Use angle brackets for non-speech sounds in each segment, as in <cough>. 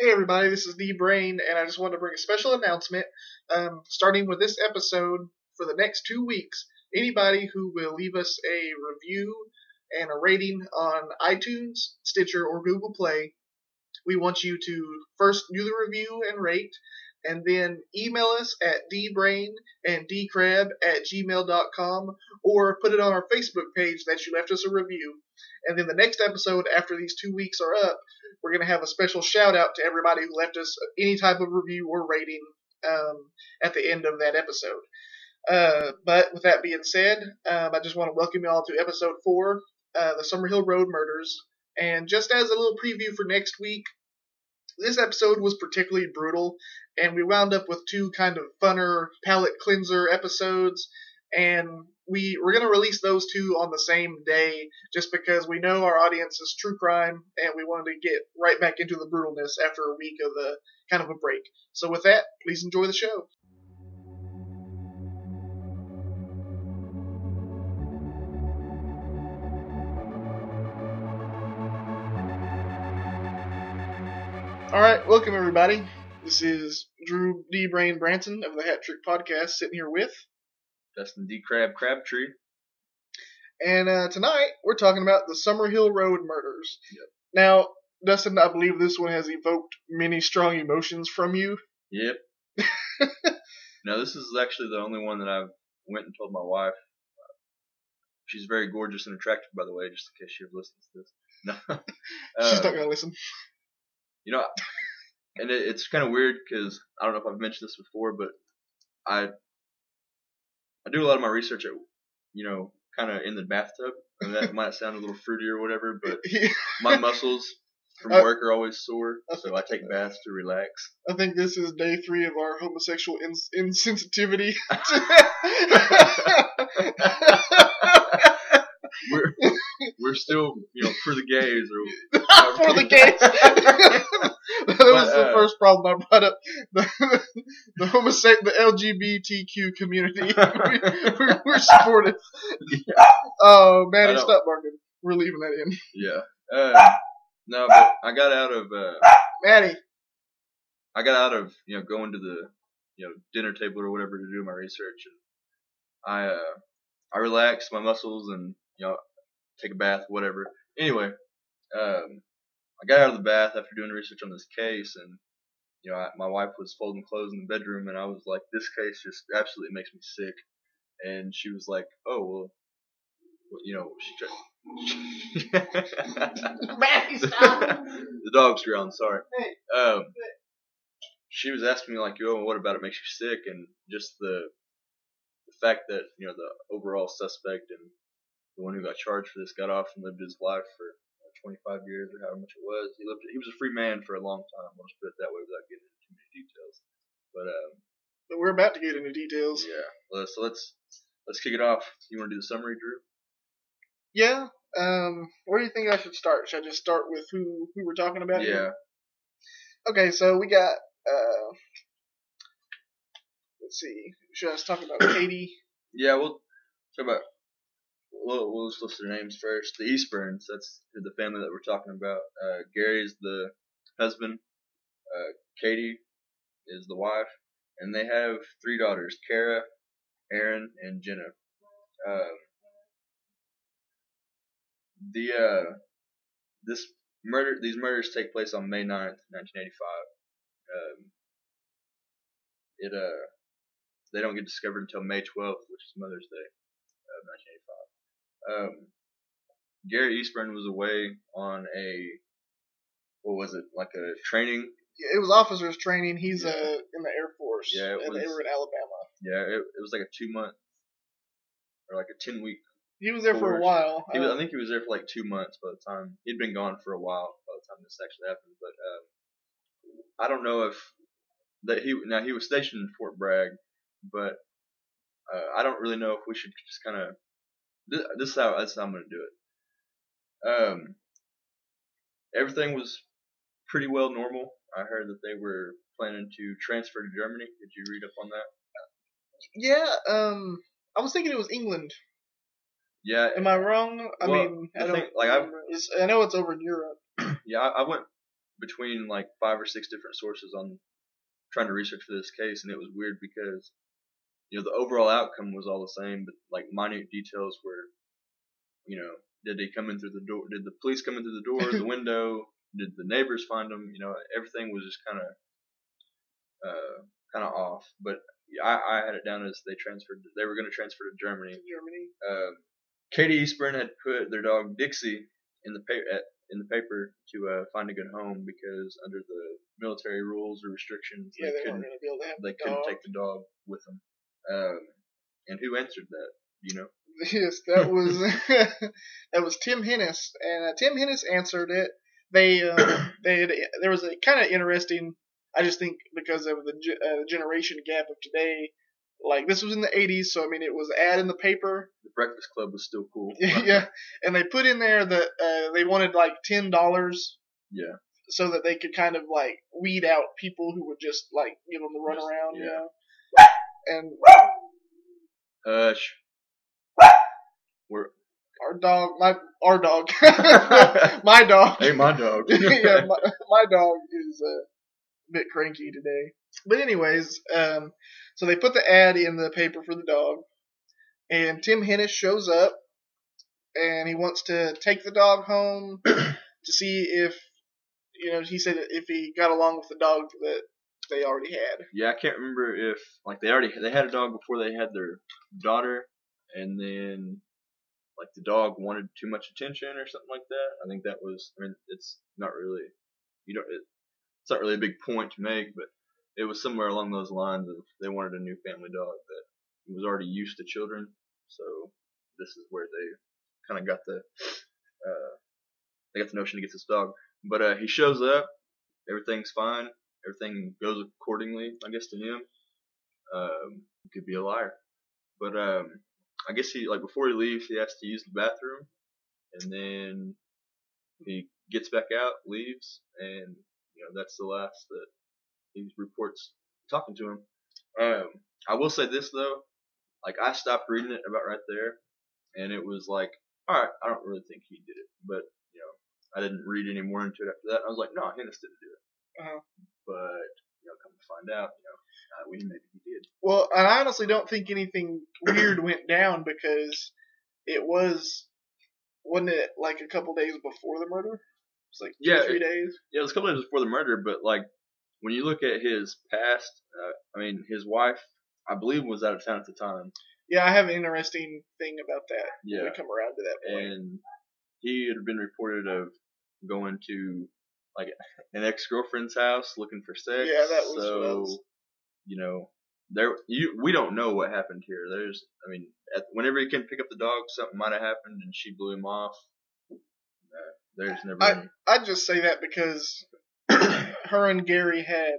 Hey everybody, this is D Brain, and I just wanted to bring a special announcement. Um, starting with this episode, for the next two weeks, anybody who will leave us a review and a rating on iTunes, Stitcher, or Google Play, we want you to first do the review and rate, and then email us at dbrain and dcrab at gmail.com, or put it on our Facebook page that you left us a review. And then the next episode, after these two weeks are up, we're going to have a special shout out to everybody who left us any type of review or rating um, at the end of that episode. Uh, but with that being said, um, I just want to welcome you all to episode four, uh, the Summerhill Road Murders. And just as a little preview for next week, this episode was particularly brutal, and we wound up with two kind of funner palate cleanser episodes. And we we're gonna release those two on the same day, just because we know our audience is true crime, and we wanted to get right back into the brutalness after a week of a kind of a break. So with that, please enjoy the show. All right, welcome everybody. This is Drew D. Brain Branson of the Hat Trick Podcast, sitting here with, Dustin D. Crab Crabtree. and uh, tonight we're talking about the Summerhill Road murders. Yep. Now, Dustin, I believe this one has evoked many strong emotions from you. Yep. <laughs> now, this is actually the only one that I've went and told my wife. She's very gorgeous and attractive, by the way, just in case she ever listens to this. <laughs> No. She's Uh, not gonna listen. you know, and it, it's kind of weird because I don't know if I've mentioned this before, but I I do a lot of my research at you know kind of in the bathtub, and that might sound a little fruity or whatever, but <laughs> my muscles from work are always sore, so I take baths to relax. I think this is day three of our homosexual ins- insensitivity. <laughs> <laughs> we're we're still you know for the gays or <laughs> For the gays. <laughs> that was the uh, first problem I brought up. The, the homosexual, the LGBTQ community. <laughs> we, we, we're supportive. Oh, Manny, I know. stop barking. We're leaving that in. yeah. Uh, no, but I got out of uh, Manny, I got out of you know going to the you know dinner table or whatever to do my research, and I uh, I relaxed my muscles and you know take a bath, whatever. Anyway, um, I got out of the bath after doing research on this case, and you know I, my wife was folding clothes in the bedroom, and I was like, this case just absolutely makes me sick, and she was like, oh well. You know, she <laughs> stop. <laughs> the dog's growling. Sorry. Um, she was asking me like, "Yo, what about it makes you sick?" And just the the fact that you know the overall suspect and the one who got charged for this got off and lived his life for uh, 25 years or however much it was. He lived. He was a free man for a long time. I'll just put it that way without getting into too many details. But um, But we're about to get into details. yeah. So let's let's kick it off. You want to do the summary, Drew? Yeah. Um, where do you think I should start? Should I just start with who who we're talking about? here? Yeah. Okay, so we got uh let's see. Should I just talk about Katie? Yeah, we'll talk about. We'll, we'll just list their names first. The Eastburns, that's the family that we're talking about. Uh, Gary's the husband. Uh, Katie is the wife, and they have three daughters: Kara, Erin, and Jana. Um, the uh, this murder, these murders take place on May 9th, 1985. Um, it uh, they don't get discovered until May 12th, which is Mother's Day of 1985. Um, Gary Eastburn was away on a what was it like a training? Yeah, It was officers training. He's Yeah. uh in the Air Force. Yeah, it and they were in Alabama. Yeah, it, it was like a two month or like a ten week. He was there for a Course. while. He was, Uh, I think he was there for like two months by the time he'd been gone for a while by the time this actually happened. But um, I don't know if that he now he was stationed in Fort Bragg, but uh, I don't really know if we should just kind of this, this is how that's how I'm gonna do it. Um, everything was pretty well normal. I heard that they were planning to transfer to Germany. Did you read up on that? yeah. Um, I was thinking it was England. Yeah, Am I wrong? I Well, mean, I thing- like, It's, I know it's over in Europe. <clears throat> yeah. I, I went between like five or six different sources on trying to research for this case, and it was weird because you know the overall outcome was all the same, but like minute details were, you know, did they come in through the door? Did the police come in through the door, the <laughs> window? Did the neighbors find them? You know, everything was just kind of, uh, kind of off. But I, I had it down as they transferred. They were going to transfer to Germany. Germany. Um, Katie Eastburn had put their dog Dixie in the pa- at, in the paper to uh, find a good home because under the military rules or restrictions, Yeah, they they couldn't going be able to have they the couldn't take the dog with them. Um, and who answered that? You know, Yes, that was <laughs> that was Tim Hennis, and uh, Tim Hennis answered it. They uh, <coughs> they had, there was a kind of interesting. I just think because of the ge- uh, generation gap of today, like this was in the '80s, so I mean it was ad in the paper. the Breakfast Club was still cool. <laughs> yeah, and they put in there that uh, they wanted like ten dollars yeah. so that they could kind of like weed out people who would just like give them the runaround, you know. And Hush. We're our dog, my our dog, <laughs> my dog. hey, my dog. <laughs> yeah, my, my dog is uh, a bit cranky today. But anyways, um, so they put the ad in the paper for the dog, and Tim Hennis shows up, and he wants to take the dog home <clears throat> to see if, you know, he said if he got along with the dog that they already had. Yeah, I can't remember if like they already they had a dog before they had their daughter, and then like the dog wanted too much attention or something like that. I think that was. I mean, it's not really you don't. It, it's not really a big point to make, but it was somewhere along those lines of they wanted a new family dog that was already used to children. So this is where they kind of got the uh, they got the notion to get this dog. But uh, he shows up, everything's fine everything goes accordingly, I guess, to him. Um, he could be a liar. But um, I guess he like before he leaves, he has to use the bathroom, and then he gets back out, leaves, and you know that's the last that he reports talking to him. Um, I will say this though, like I stopped reading it about right there, and it was like, all right, I don't really think he did it, but you know, I didn't read any more into it after that. I was like, no, Hennis didn't do it Uh-huh. But you know, come to find out, you know, uh, we maybe he did. Well, I honestly don't think anything weird went down because it was, wasn't it like a couple days before the murder? It's like two Yeah, or three days. Yeah, it was a couple days before the murder, but like when you look at his past, uh, I mean, his wife, I believe, was out of town at the time, Yeah, I have an interesting thing about that. When Yeah. we come around to that point. and he had been reported of going to like an ex girlfriend's house looking for sex. Yeah, that was so. was- You know, there you we don't know what happened here. There's, I mean, at, whenever he came pick up the dog, something might have happened, and she blew him off. Uh, there's never. I- any, I'd just say that because <clears throat> her and Gary had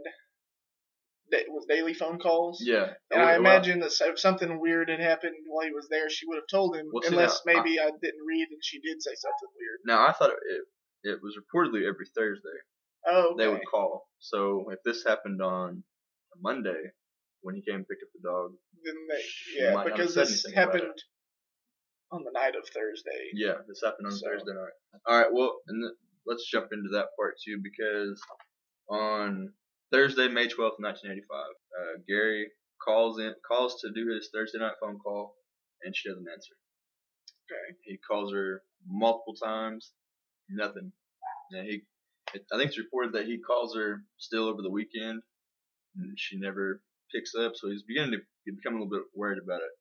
that was daily phone calls. Yeah. And I Well, imagine that if something weird had happened while he was there, she would have told him, Well, see, unless now, maybe I, didn't read and she did say something weird. Now I thought it it was reportedly every Thursday Oh, they would call. So if this happened on a Monday when he came and picked up the dog, then they, yeah, might not have because this happened on the night of Thursday. yeah, this happened on So- Thursday night. All right, well, and th- let's jump into that part too because on Thursday, May twelfth, nineteen eighty-five, uh, Gary calls in calls to do his Thursday night phone call, and she doesn't answer. Okay. He calls her multiple times, nothing. And he, it, I think it's reported that he calls her still over the weekend, and she never picks up. So he's beginning to become a little bit worried about it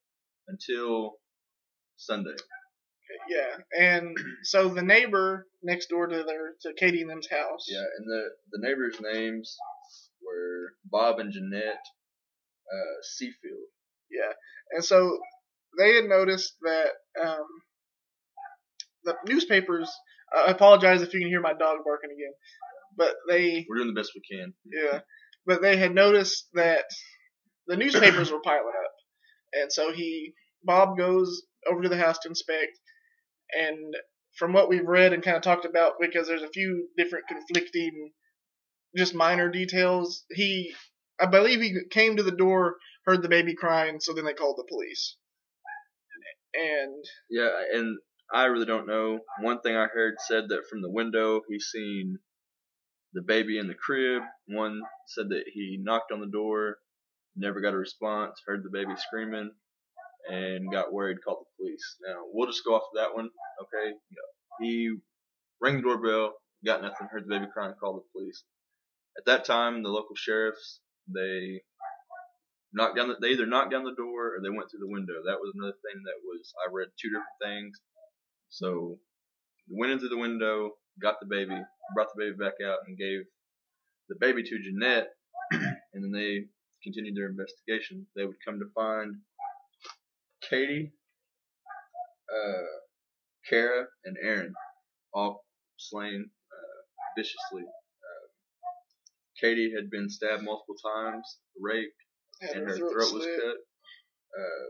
until Sunday. Yeah, and <clears throat> so the neighbor next door to their to Katie and them's house. Yeah, and the the neighbors' names were Bob and Jeanette uh, Seafield. Yeah, and so they had noticed that um, the newspapers. I apologize if you can hear my dog barking again, but they We're doing the best we can. yeah, but they had noticed that the newspapers were piling up, and so he Bob goes over to the house to inspect, and from what we've read and kind of talked about, because there's a few different conflicting, just minor details. He, I believe, he came to the door, heard the baby crying, so then they called the police, and Yeah, and I really don't know. One thing I heard said that from the window he seen the baby in the crib. One said that he knocked on the door, never got a response, heard the baby screaming, and got worried, called the police. Now we'll just go off of that one, okay? He rang the doorbell, got nothing, heard the baby crying, called the police. At that time, the local sheriffs they knocked down the, they either knocked down the door or they went through the window. That was another thing that was I read two different things. So went in through the window, got the baby, brought the baby back out, and gave the baby to Jeanette, <clears throat> and then they continued their investigation. They would come to find Katie, uh, Kara, and Erin all slain uh, viciously. Uh, Katie had been stabbed multiple times, raped, and her her throat throat was cut. Uh,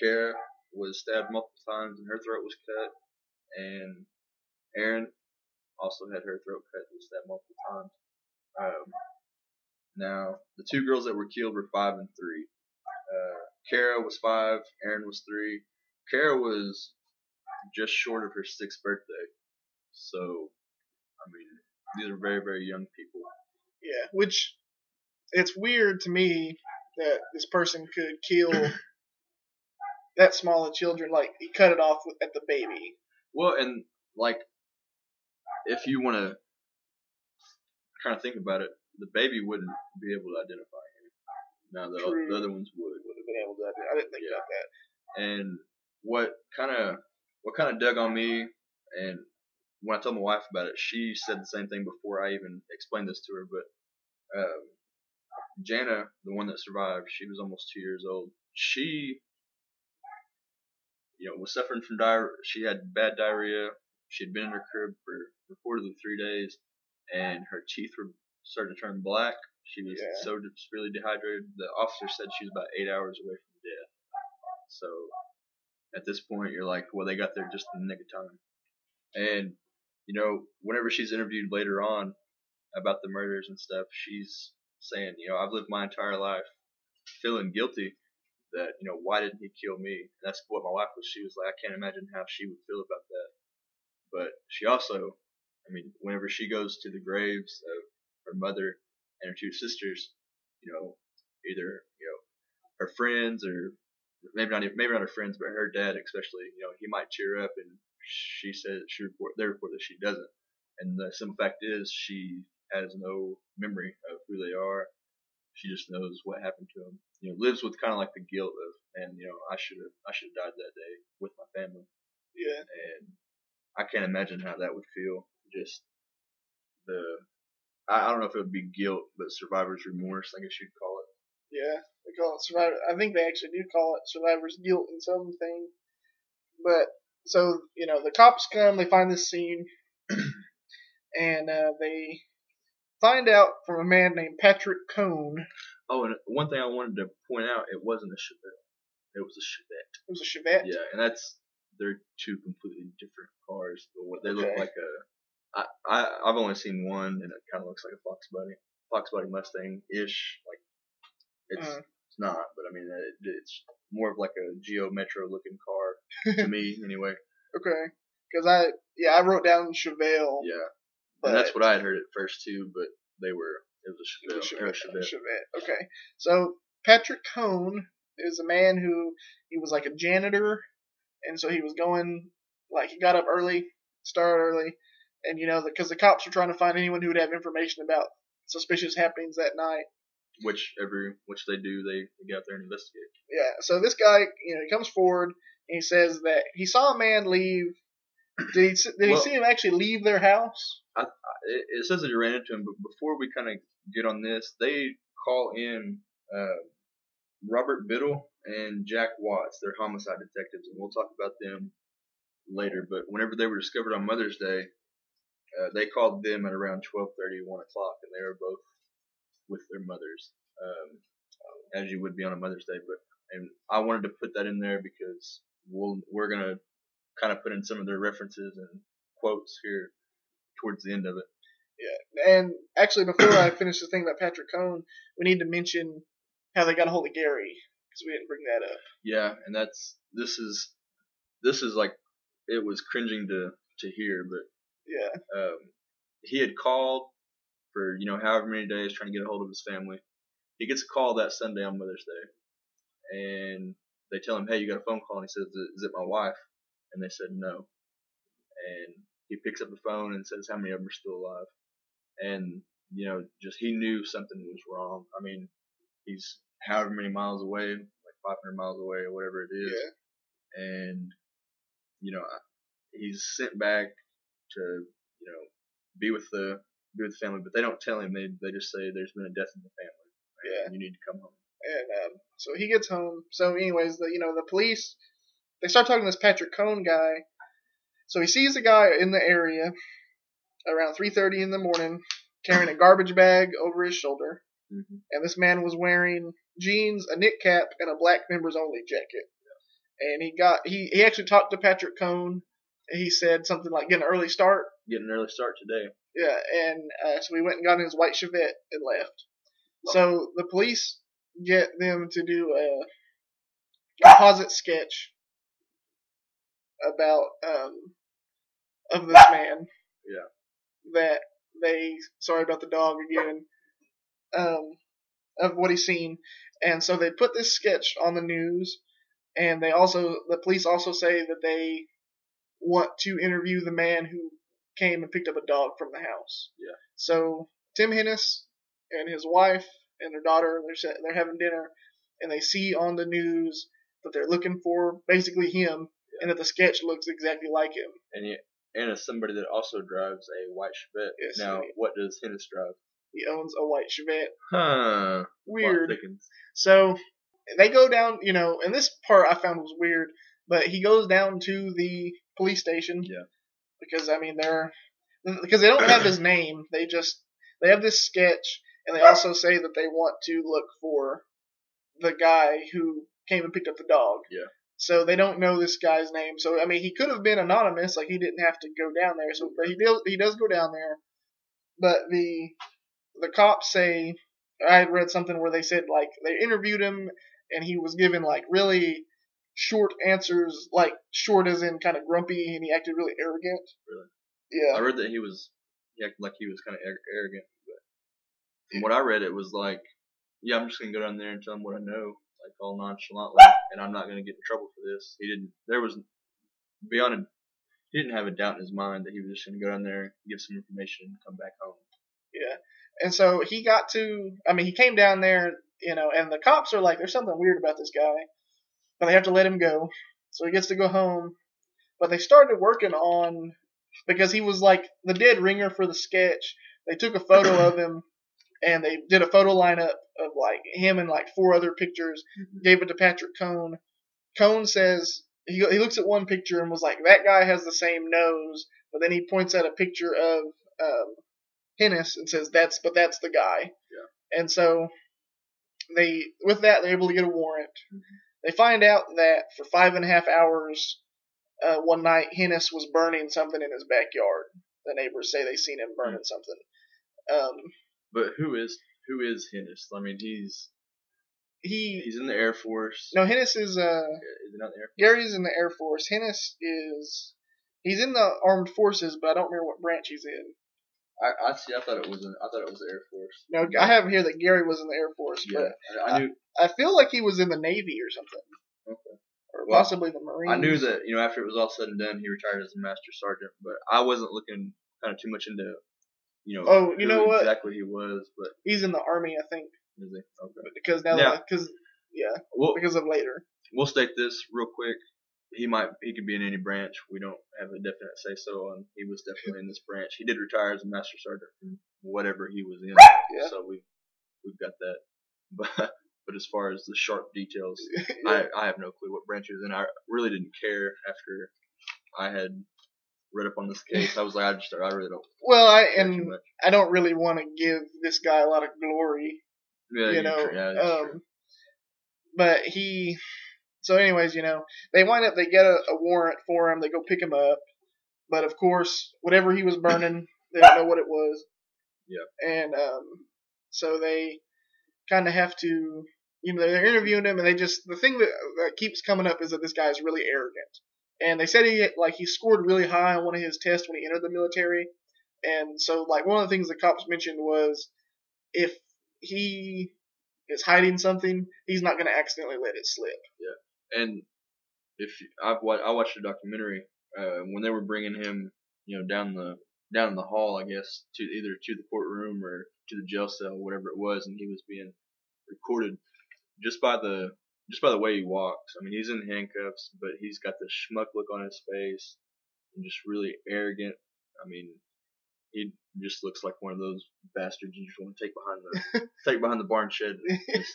Kara was stabbed multiple times and her throat was cut. And Erin also had her throat cut and was stabbed multiple times. Um, now, the two girls that were killed were five and three. Uh, Kara was five, Erin was three. Kara was just short of her sixth birthday. So, I mean, these are very, very young people. Yeah, which it's weird to me that this person could kill <clears throat> that small of children. Like he cut it off at the baby. Well, and like, if you want to kind of think about it, the baby wouldn't be able to identify him. Now the, True. the other ones would. Would have been able to. I didn't think Yeah. about that. And what kind of what kind of dug on me, and when I told my wife about it, she said the same thing before I even explained this to her. But um, Jana, the one that survived, she was almost two years old. She, you know, was suffering from diarrhea. She had bad diarrhea. She had been in her crib for reportedly three days, and her teeth were starting to turn black. She was Yeah. so severely dehydrated. The officer said she was about eight hours away from death. So at this point, you're like, well, they got there just in the nick of time. And you know, whenever she's interviewed later on about the murders and stuff, she's saying, you know, I've lived my entire life feeling guilty that, you know, why didn't he kill me? And that's what my wife was. She was like, I can't imagine how she would feel about that. But she also, I mean, whenever she goes to the graves of her mother and her two sisters, you know, either, you know, her friends or maybe not even, maybe not her friends, but her dad especially, you know, he might cheer up and she says she report they report that she doesn't. And the simple fact is she has no memory of who they are. She just knows what happened to him. You know, lives with kind of like the guilt of, and you know, I should have, I should have died that day with my family. Yeah. And I can't imagine how that would feel. Just the, I, I don't know if it would be guilt, but survivor's remorse, I guess you'd call it. Yeah, they call it survivor. I think they actually do call it survivor's guilt in some thing. But so you know, the cops come, they find this scene, <clears throat> and uh, they find out from a man named Patrick Cohn. Oh, and one thing I wanted to point out, it wasn't a Chevelle. It was a Chevette. It was a Chevette. Yeah, and that's they're two completely different cars. But what they look Okay. like a, I, I I've only seen one, and it kind of looks like a Fox Body, Fox Body Mustang ish. Like it's Uh. it's not, but I mean it, it's more of like a Geo Metro looking car <laughs> to me anyway. Okay. Because I yeah I wrote down Chevelle. Yeah, but and that's what I had heard at first too, but they were it was a it was Chevelle. a or a Chevette, Chevette. Chevette. Okay. So Patrick Cohn is a man who he was like a janitor, and so he was going like he got up early, started early, and you know because the cops were trying to find anyone who would have information about suspicious happenings that night. Which every which they do, they, they get out there and investigate. Yeah. So this guy, you know, he comes forward and he says that he saw a man leave. Did he did he Well- see him actually leave their house? it, it says that he ran into him, but before we kind of get on this, they call in uh, Robert Biddle and Jack Watts. They're homicide detectives, and we'll talk about them later. But whenever they were discovered on Mother's Day, uh, they called them at around 12:30, 1 o'clock, and they were both with their mothers, um, as you would be on a Mother's Day. But and I wanted to put that in there because we'll we're gonna kind of put in some of their references and quotes here towards the end of it. Yeah, and actually, before I finish the thing about Patrick Cohn, we need to mention how they got a hold of Gary because we didn't bring that up. Yeah, and that's this is this is like it was cringing to to hear, but Yeah. um, he had called for you know however many days trying to get a hold of his family. He gets a call that Sunday on Mother's Day, and they tell him, "Hey, you got a phone call." And he says, "Is it my wife?" And they said no. And he picks up the phone and says, "How many of them are still alive?" And you know, just he knew something was wrong. I mean, he's however many miles away, like 500 miles away or whatever it is, Yeah. and you know, he's sent back to you know be with the be with the family, but they don't tell him. They they just say there's been a death in the family. Yeah. You need to come home. And um, so he gets home. So, anyways, the you know the police they start talking to this Patrick Cohn guy. So he sees a guy in the area around 3:30 in the morning carrying a garbage bag over his shoulder, Mm-hmm. and this man was wearing jeans, a knit cap, and a black members only jacket. And he got he he actually talked to Patrick Cohn. He said something like get an early start. Get an early start today. Yeah, and uh, so we went and got in his white Chevette and left. So the police get them to do a composite sketch about um of this <laughs> man. Yeah. That they sorry about the dog again. Um of what he's seen. And so they put this sketch on the news and they also the police also say that they want to interview the man who came and picked up a dog from the house. Yeah. So Tim Hennis and his wife and their daughter they're they're having dinner and they see on the news that they're looking for basically him and that the sketch looks exactly like him. And he, and as somebody that also drives a white Chevette. Yes, now, he- what does Hennis drive? He owns a white Chevette. Huh. Weird. So they go down, you know, and this part I found was weird, but he goes down to the police station. Yeah. Because I mean they're because they don't have his <clears throat> name. They just they have this sketch, and they also say that they want to look for the guy who came and picked up the dog. Yeah. So they don't know this guy's name. So I mean, he could have been anonymous, like he didn't have to go down there. So, but he does he does go down there. But the the cops say I had read something where they said like they interviewed him and he was given like really short answers, like short as in kind of grumpy, and he acted really arrogant. Really? Yeah. I read that he was he acted like he was kind of arrogant, but from what I read, it was like, yeah, I'm just gonna go down there and tell him what I know, like all nonchalantly, and I'm not gonna get in trouble for this. He didn't. There was beyond. A, he didn't have a doubt in his mind that he was just gonna go down there, give some information, and come back home. Yeah. And so he got to, I mean, he came down there, you know, and the cops are like, there's something weird about this guy. But they have to let him go. So he gets to go home. But they started working on, because he was like the dead ringer for the sketch. They took a photo of <coughs> him and they did a photo lineup of like him and like four other pictures, gave it to Patrick Cohn. Cohn says, he, he looks at one picture and was like, that guy has the same nose. But then he points at a picture of, um, Hennis and says that's but that's the guy. Yeah. And so they with that they're able to get a warrant. Mhm. They find out that for five and a half hours uh, one night Hennis was burning something in his backyard. The neighbors say they seen him burning something. Um, But who is who is Hennis? I mean, he's he he's in the Air Force. no Hennis is uh is he not in the Air? Gary's in the Air Force. Hennis is he's in the armed forces, but I don't remember what branch he's in. I, I see. I thought it was. In, I thought it was the Air Force. No, I have here that Gary was in the Air Force, Yeah, but I, I knew. I feel like he was in the Navy or something. Okay. Or Well, possibly the Marines. I knew that you know after it was all said and done, he retired as a master sergeant. But I wasn't looking kind of too much into you know. Oh, you know what? Exactly he was, but He's in the Army, I think, is he? Okay. because now Yeah. because yeah, We'll because of later. we'll state this real quick. He might he could be in any branch. We don't have a definite say so on. He was definitely in this branch. He did retire as a master sergeant from whatever he was in. <laughs> Yeah. So we we've got that. <laughs> But but as far as the sharp details, <laughs> I, I have no clue what branch he was in. I really didn't care after I had read up on this <laughs> case. I was like, I just, I really don't well, I and. I don't really want to give this guy a lot of glory, Yeah, you know. true. Yeah, um, true. but he. So, anyways, you know, they wind up they get a, a warrant for him. They go pick him up, but of course, whatever he was burning, <laughs> they don't know what it was. Yeah. And um, so they kind of have to, you know, they're interviewing him, and they just the thing that, that keeps coming up is that this guy is really arrogant. And they said he like he scored really high on one of his tests when he entered the military, And so, like, one of the things the cops mentioned was if he is hiding something, he's not going to accidentally let it slip. Yeah, and if I've I watched a documentary uh, when they were bringing him, you know, down the down the hall, I guess, to either to the courtroom or to the jail cell, whatever it was, and he was being recorded just by the just by the way he walks. I mean, he's in handcuffs, but he's got the schmuck look on his face and just really arrogant. I mean, he just looks like one of those bastards you just want to take behind the <laughs> take behind the barn shed, and <laughs>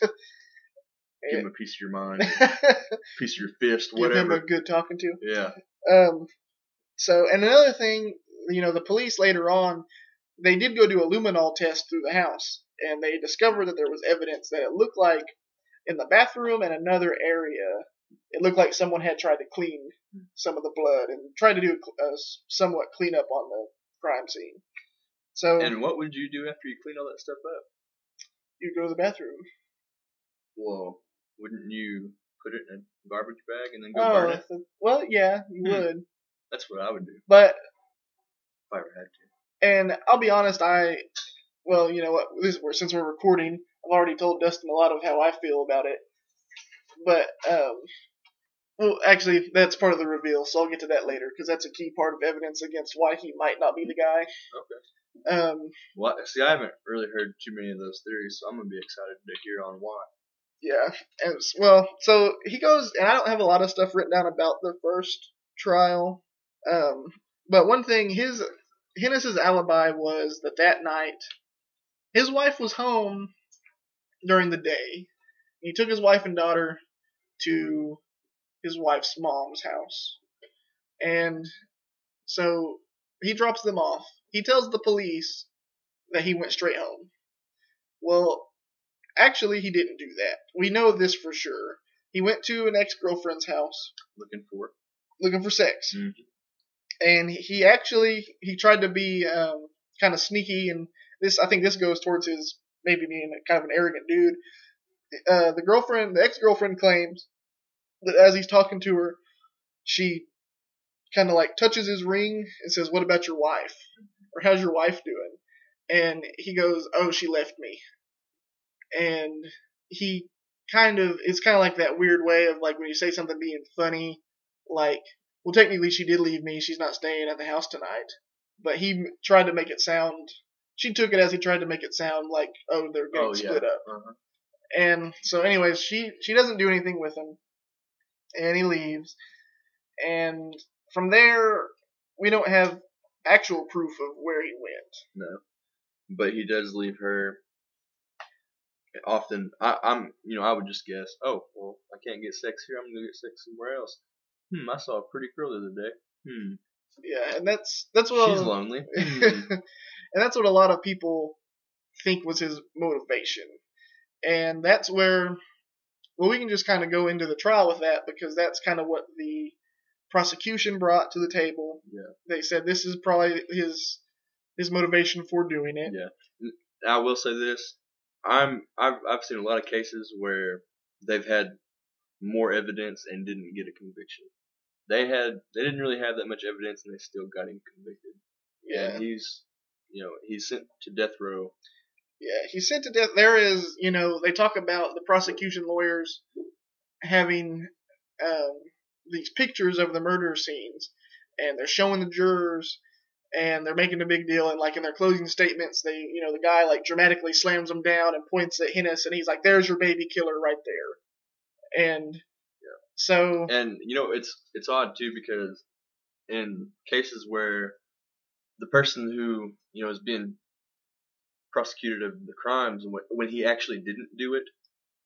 give him a piece of your mind, <laughs> piece of your fist, whatever. Give him a good talking to. Yeah. Um, so, and another thing, you know, the police later on, they did go do a luminol test through the house, and they discovered that there was evidence that it looked like in the bathroom and another area, it looked like someone had tried to clean some of the blood and tried to do a, cl- a s- somewhat cleanup on the crime scene. So And what would you do after you clean all that stuff up? You'd go to the bathroom. Well, wouldn't you put it in a garbage bag and then go Oh, burn it? well, yeah, you Hmm. would, That's what I would do but if I ever had to. And I'll be honest, I, well, you know what, this, since we're recording, I've already told Dustin a lot of how I feel about it. But, um, well, actually, that's part of the reveal, so I'll get to that later, because that's a key part of evidence against why he might not be the guy. Okay. Um, Well, see, I haven't really heard too many of those theories, so I'm gonna be excited to hear on why. yeah, and, well, so he goes, and I don't have a lot of stuff written down about the first trial, um, but one thing, his, Hennis's alibi was that that night, his wife was home during the day. He took his wife and daughter to his wife's mom's house. And so he drops them off. He tells the police that he went straight home. Well, actually, he didn't do that. We know this for sure. He went to an ex girlfriend's house Looking for looking for sex. Mhm. And he actually he tried to be um, kind of sneaky, and this I think this goes towards his maybe being kind of an arrogant dude. Uh, the girlfriend, the ex girlfriend, claims that as he's talking to her, she kind of like touches his ring and says, "What about your wife? Or how's your wife doing?" And he goes, "Oh, she left me." And he kind of it's kind of like that weird way of like when you say something being funny, like, well, technically she did leave me. She's not staying at the house tonight. But he tried to make it sound. She took it as he tried to make it sound like, oh, they're getting Oh yeah. split up. Uh-huh. And so, anyways, she she doesn't do anything with him, and he leaves. And from there, we don't have actual proof of where he went. No, but he does leave her. Often, I, I'm, you know, I would just guess. Oh, well, I can't get sex here. I'm gonna get sex somewhere else. Hmm, I saw a pretty girl the other day. Hmm, Yeah, and that's that's what she's lonely. <laughs> Hmm. and that's what a lot of people think was his motivation. And that's where, well, we can just kind of go into the trial with that because that's kind of what the prosecution brought to the table. Yeah. They said this is probably his his motivation for doing it. Yeah. I will say this: I'm I've I've seen a lot of cases where they've had more evidence and didn't get a conviction. They had they didn't really have that much evidence and they still got him convicted. Yeah. And he's you know he's sent to death row. Yeah, he's sent to death. There is, you know, they talk about the prosecution lawyers having um, these pictures of the murder scenes, and they're showing the jurors, and they're making a big deal. And like in their closing statements, they, you know, the guy like dramatically slams them down and points at Hennis, and he's like, "There's your baby killer right there." And so, And you know it's it's odd too because in cases where the person who you know is being prosecuted of the crimes when, when he actually didn't do it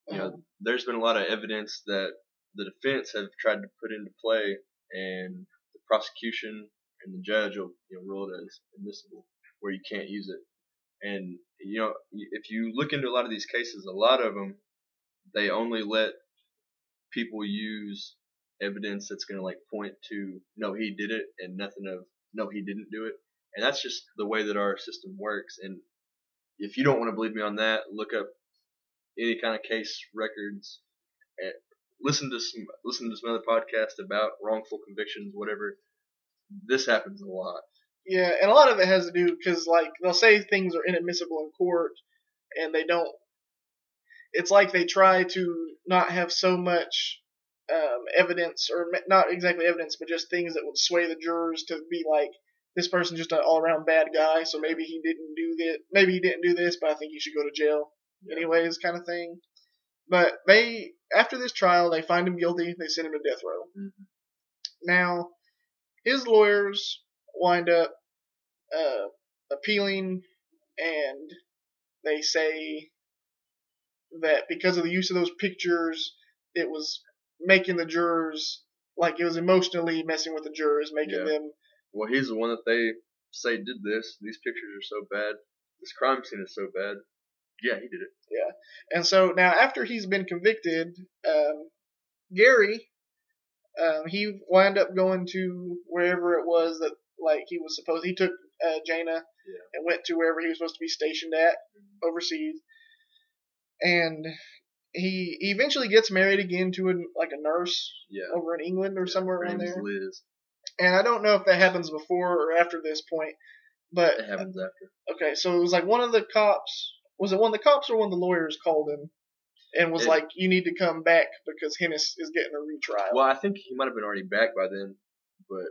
you know, there's been a lot of evidence that the defense have tried to put into play, and the prosecution and the judge will you know, rule it as admissible, where you can't use it. And you know, if you look into a lot of these cases, a lot of them they only let people use evidence that's going to like point to no he did it and nothing of no he didn't do it and that's just the way that our system works and if you don't want to believe me on that look up any kind of case records. And listen to some listen to some other podcast about wrongful convictions, whatever. This happens a lot. Yeah, and a lot of it has to do because like they'll say things are inadmissible in court, and they don't. It's like they try to not have so much um, evidence, or not exactly evidence, but just things that would sway the jurors to be like, this person's just an all-around bad guy, so maybe he didn't do that. Maybe he didn't do this, but I think he should go to jail Yeah. anyways, kind of thing. But they, after this trial, they find him guilty. They send him to death row. Mhm. Now, his lawyers wind up uh, appealing, and they say that because of the use of those pictures, it was making the jurors like it was emotionally messing with the jurors, making Yeah. them Well, he's the one that they say did this. These pictures are so bad. This crime scene is so bad. Yeah, he did it. Yeah, and so now, after he's been convicted, um, Gary, um, he wound up going to wherever it was that like he was supposed. He took uh, Jana Yeah. and went to wherever he was supposed to be stationed at overseas, and he, he eventually gets married again to a, like a nurse Yeah. over in England or somewhere Her around there. Liz. And I don't know if that happens before or after this point, but It happens after. Okay, so it was like one of the cops. Was it one of the cops or one of the lawyers called him and was like, "You need to come back because Hennis is getting a retrial." Well, I think he might have been already back by then, but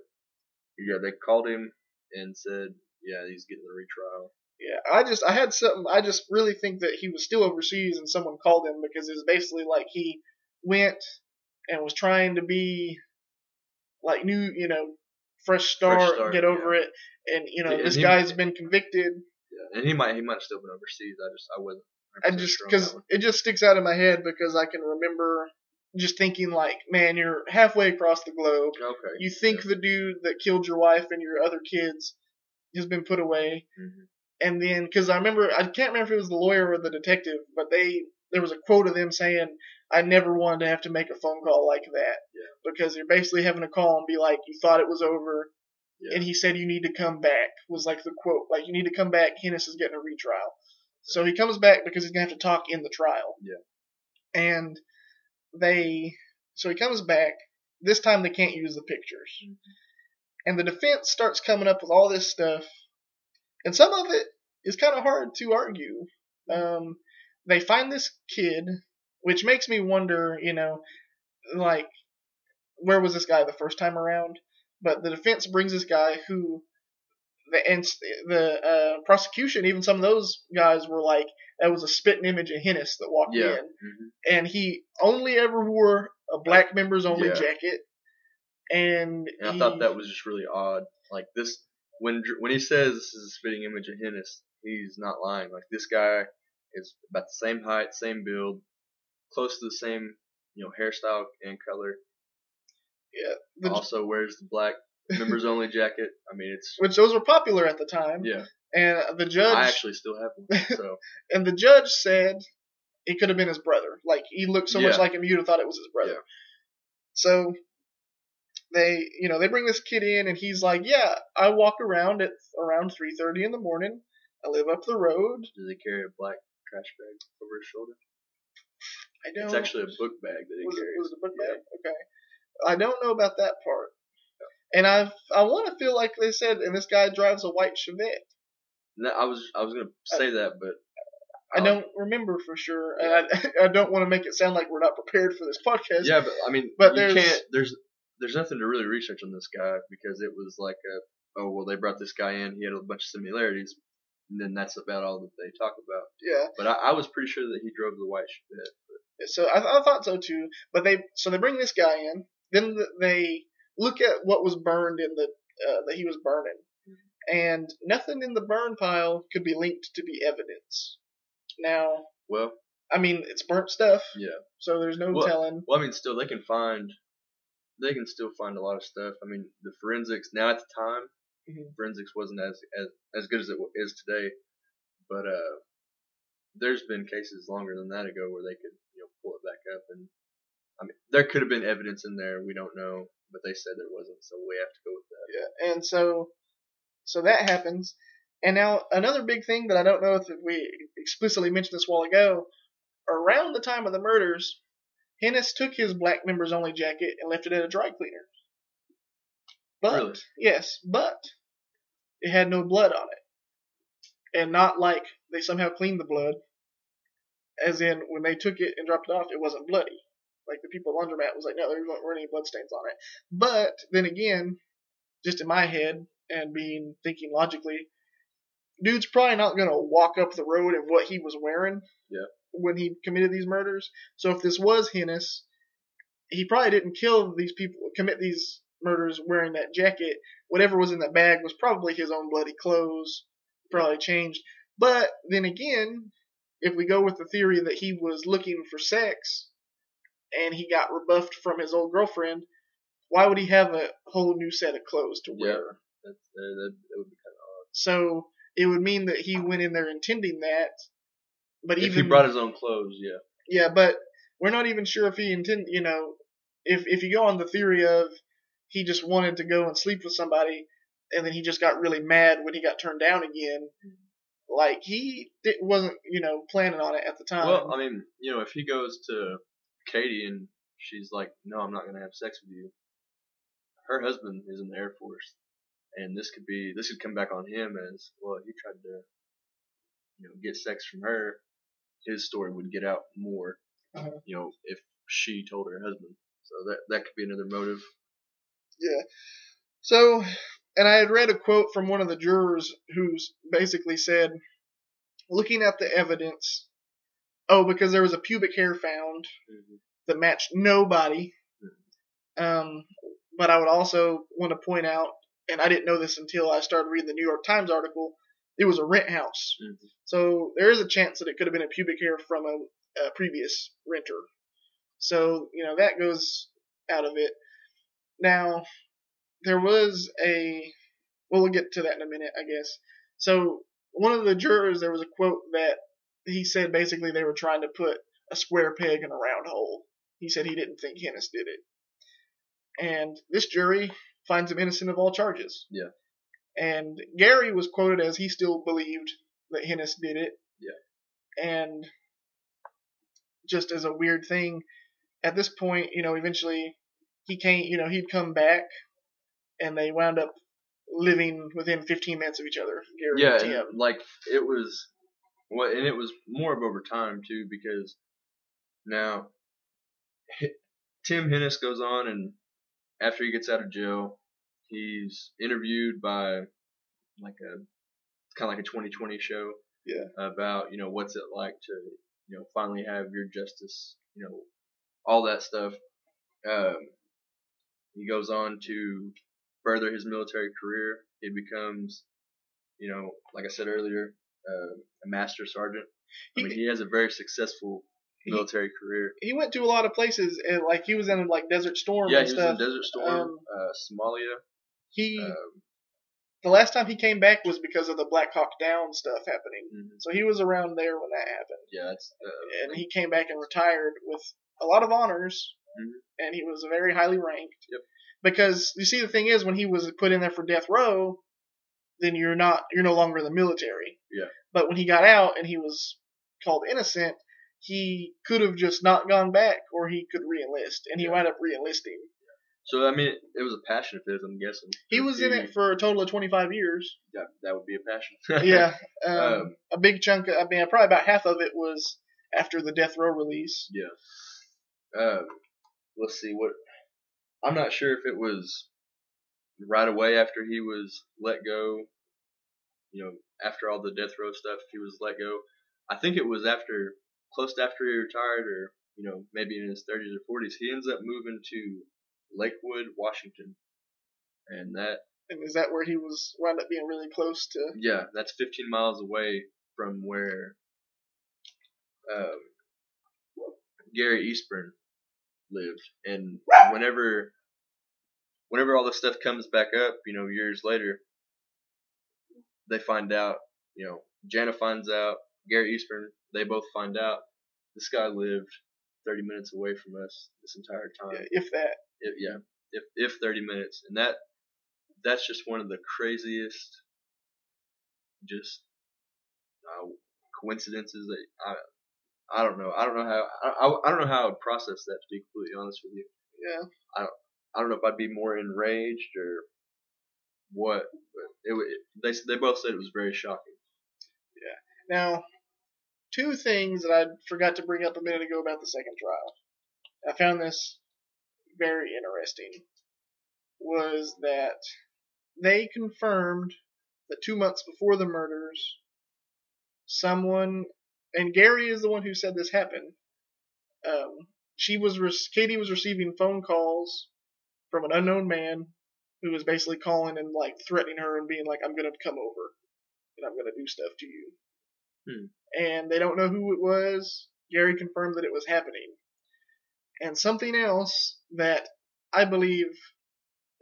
yeah, they called him and said, yeah, he's getting a retrial. Yeah, I just I had something. I just really think that he was still overseas and someone called him because it was basically like he went and was trying to be like new, you know, fresh start, start, get over it, and you know And this guy's been convicted. Yeah, and he might he might have still been overseas. I just I wasn't. I just because it just sticks out in my head because I can remember just thinking like, man, you're halfway across the globe. okay. You think the dude that killed your wife and your other kids has been put away, Mhm. And then because I remember I can't remember if it was the lawyer or the detective, but they there was a quote of them saying, "I never wanted to have to make a phone call like that Yeah. because you're basically having to call and be like, you thought it was over." Yeah. And he said, "You need to come back." Was like the quote, like you need to come back. Hennis is getting a retrial, so he comes back because he's gonna have to talk in the trial. Yeah. And they, so he comes back. This time they can't use the pictures, mm-hmm. and the defense starts coming up with all this stuff, and some of it is kind of hard to argue. Um, they find this kid, which makes me wonder, you know, like where was this guy the first time around? But the defense brings this guy who the and the uh, prosecution, even some of those guys were like, that was a spitting image of Hennis that walked Yeah. in, Mhm. and he only ever wore a black members only Yeah. jacket, and, And I he- thought that was just really odd. Like this, when when he says this is a spitting image of Hennis, he's not lying. Like this guy is about the same height, same build, close to the same, you know, hairstyle and color. yeah, also wears the black members only jacket. I mean, it's <laughs> which those were popular at the time, yeah. and the judge I actually still have one. <laughs> So and the judge said it could have been his brother. Like he looked so much like him, you'd have thought it was his brother. Yeah. So they, you know, they bring this kid in, and he's like, "Yeah, I walk around at around 3:30 in the morning. I live up the road. does he carry a black trash bag over his shoulder? I don't." It's actually a book bag that he was it, carries. was it a book Yeah. bag? Okay. I don't know about that part. And I I want to feel like they said, and this guy drives a white Chevette. No, I was I was gonna say that, but I don't remember for sure, and I, <laughs> I don't want to make it sound like we're not prepared for this podcast. yeah, but I mean, But you there's- can't. There's there's nothing to really research on this guy because it was like a oh well they brought this guy in he had a bunch of similarities and then that's about all that they talk about. yeah. But I, I was pretty sure that he drove the white Chevette. So I, I thought so too. But they so they bring this guy in. Then they look at what was burned in the uh, that he was burning, and nothing in the burn pile could be linked to be evidence. Now, Well, I mean, it's burnt stuff, yeah. so there's no Well- telling. Well, I mean, still they can find they can still find a lot of stuff. I mean, the forensics now at the time, Mhm. forensics wasn't as as as good as it is today, but uh, there's been cases longer than that ago where they could you know pull it back up and I mean there could have been evidence in there we don't know, but they said there wasn't, so we have to go with that. Yeah, and so so that happens. And now another big thing that I don't know if we explicitly mentioned this a while ago, around the time of the murders, Hennis took his black members only jacket and left it at a dry cleaner. But Really? yes, but it had no blood on it, and not like they somehow cleaned the blood, as in when they took it and dropped it off, it wasn't bloody. Like the people at laundromat was like, no, there weren't any bloodstains on it. But then again, just in my head and being thinking logically, dude's probably not gonna walk up the road in what he was wearing. Yeah. When he committed these murders, so if this was Hennis, he probably didn't kill these people, commit these murders wearing that jacket. Whatever was in that bag was probably his own bloody clothes, probably changed. But then again, if we go with the theory that he was looking for sex and he got rebuffed from his old girlfriend, why would he have a whole new set of clothes to Yeah. wear? That's, uh, that, that would be kind of odd. So it would mean that he went in there intending that. But. If even he brought his own clothes, yeah. yeah, but we're not even sure if he intended. You know, if if you go on the theory of he just wanted to go and sleep with somebody, and then he just got really mad when he got turned down again. Like he wasn't, you know, planning on it at the time. Well, I mean, you know, if he goes to Katie and she's like, "No, I'm not gonna have sex with you," her husband is in the Air Force, and this could be this could come back on him as well. He tried to, you know, get sex from her. His story would get out more, Uh-huh. you know, if she told her husband. So that that could be another motive. Yeah. So, and I had read a quote from one of the jurors who's basically said, looking at the evidence, oh, because there was a pubic hair found that matched nobody. Um, but I would also want to point out, and I didn't know this until I started reading the New York Times article, it was a rent house. Mhm. So there is a chance that it could have been a pubic hair from a, a previous renter. So, you know, that goes out of it. Now, there was a. Well, we'll get to that in a minute, I guess. So, one of the jurors, there was a quote that he said basically they were trying to put a square peg in a round hole. He said he didn't think Hennis did it. And this jury finds him innocent of all charges. Yeah. And Gary was quoted as he still believed that Hennis did it. Yeah. And just as a weird thing, at this point, you know, eventually he came, you know, he'd come back and they wound up living within 15 minutes of each other. Yeah, and, like it was, well, and it was more of over time too because now Tim Hennis goes on and after he gets out of jail, he's interviewed by like a kind of like a 2020 show. Yeah. About you know what's it like to you know finally have your justice, you know, all that stuff. Um, he goes on to further his military career. He becomes, you know, like I said earlier, uh, a master sergeant. I He- mean, he has a very successful He- military career. He went to a lot of places, and like he was in like Desert Storm Yeah, and he was stuff. in Desert Storm, Um, uh, Somalia. he Um, the last time he came back was because of the Black Hawk Down stuff happening. mhm. So he was around there when that happened, Yeah, uh, and he came back and retired with a lot of honors, Mhm. and he was very highly ranked. Yep. Because you see, the thing is, when he was put in there for death row, then you're not you're no longer in the military. Yeah. But when he got out and he was called innocent, he could have just not gone back, or he could reenlist, and he Yeah. wound up reenlisting. so. I mean, it was a passion of his. I'm guessing He was in it for a total of 25 years. That, that would be a passion. <laughs> yeah, um, Um, a big chunk. Of, I mean, probably about half of it was after the death row release. Yeah. Um, let's see what. I'm not sure if it was right away after he was let go. You know, after all the death row stuff, he was let go. I think it was after, close to after he retired, or you know, maybe in his 30s or 40s. He ends up moving to Lakewood, Washington, and that And is that where he was wound up being really close to? yeah, that's 15 miles away from where um, Gary Eastburn lived. And whenever, whenever all this stuff comes back up, you know, years later, they find out. You know, Jana finds out. Gary Eastburn, they both find out. This guy lived 30 minutes away from us this entire time If that. if, yeah, if if 30 minutes, and that that's just one of the craziest, just uh, coincidences that I I don't know I don't know how I, I, I don't know how I would process that to be completely honest with you. Yeah. I don't I don't know if I'd be more enraged or what. But it, wa- they they both said it was very shocking. Yeah. Now, two things that I forgot to bring up a minute ago about the second trial. I found this very interesting. Was that they confirmed that two months before the murders, someone and Gary is the one who said this happened. Um, she was re- Katie was receiving phone calls from an unknown man who was basically calling and like threatening her and being like, "I'm gonna come over and I'm gonna do stuff to you." and they don't know who it was. Gary confirmed that it was happening. And something else that I believe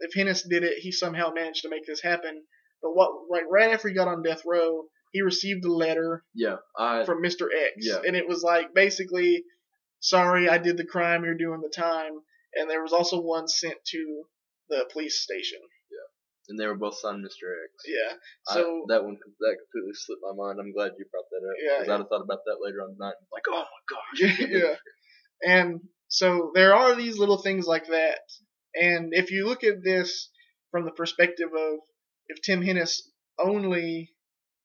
if Hennis did it, he somehow managed to make this happen. But what right right after he got on death row, he received a letter Yeah, I from Mr. X. Yeah. And it was like basically, sorry, I did the crime, you're doing the time. And there was also one sent to the police station. Yeah. and they were both signed Mr. X. Yeah. I- So that one that completely slipped my mind. I'm glad you brought that up. Yeah, I'd have thought about that later on tonight. Like, oh my gosh. <laughs> yeah. And so there are these little things like that. And if you look at this from the perspective of if Tim Hennis only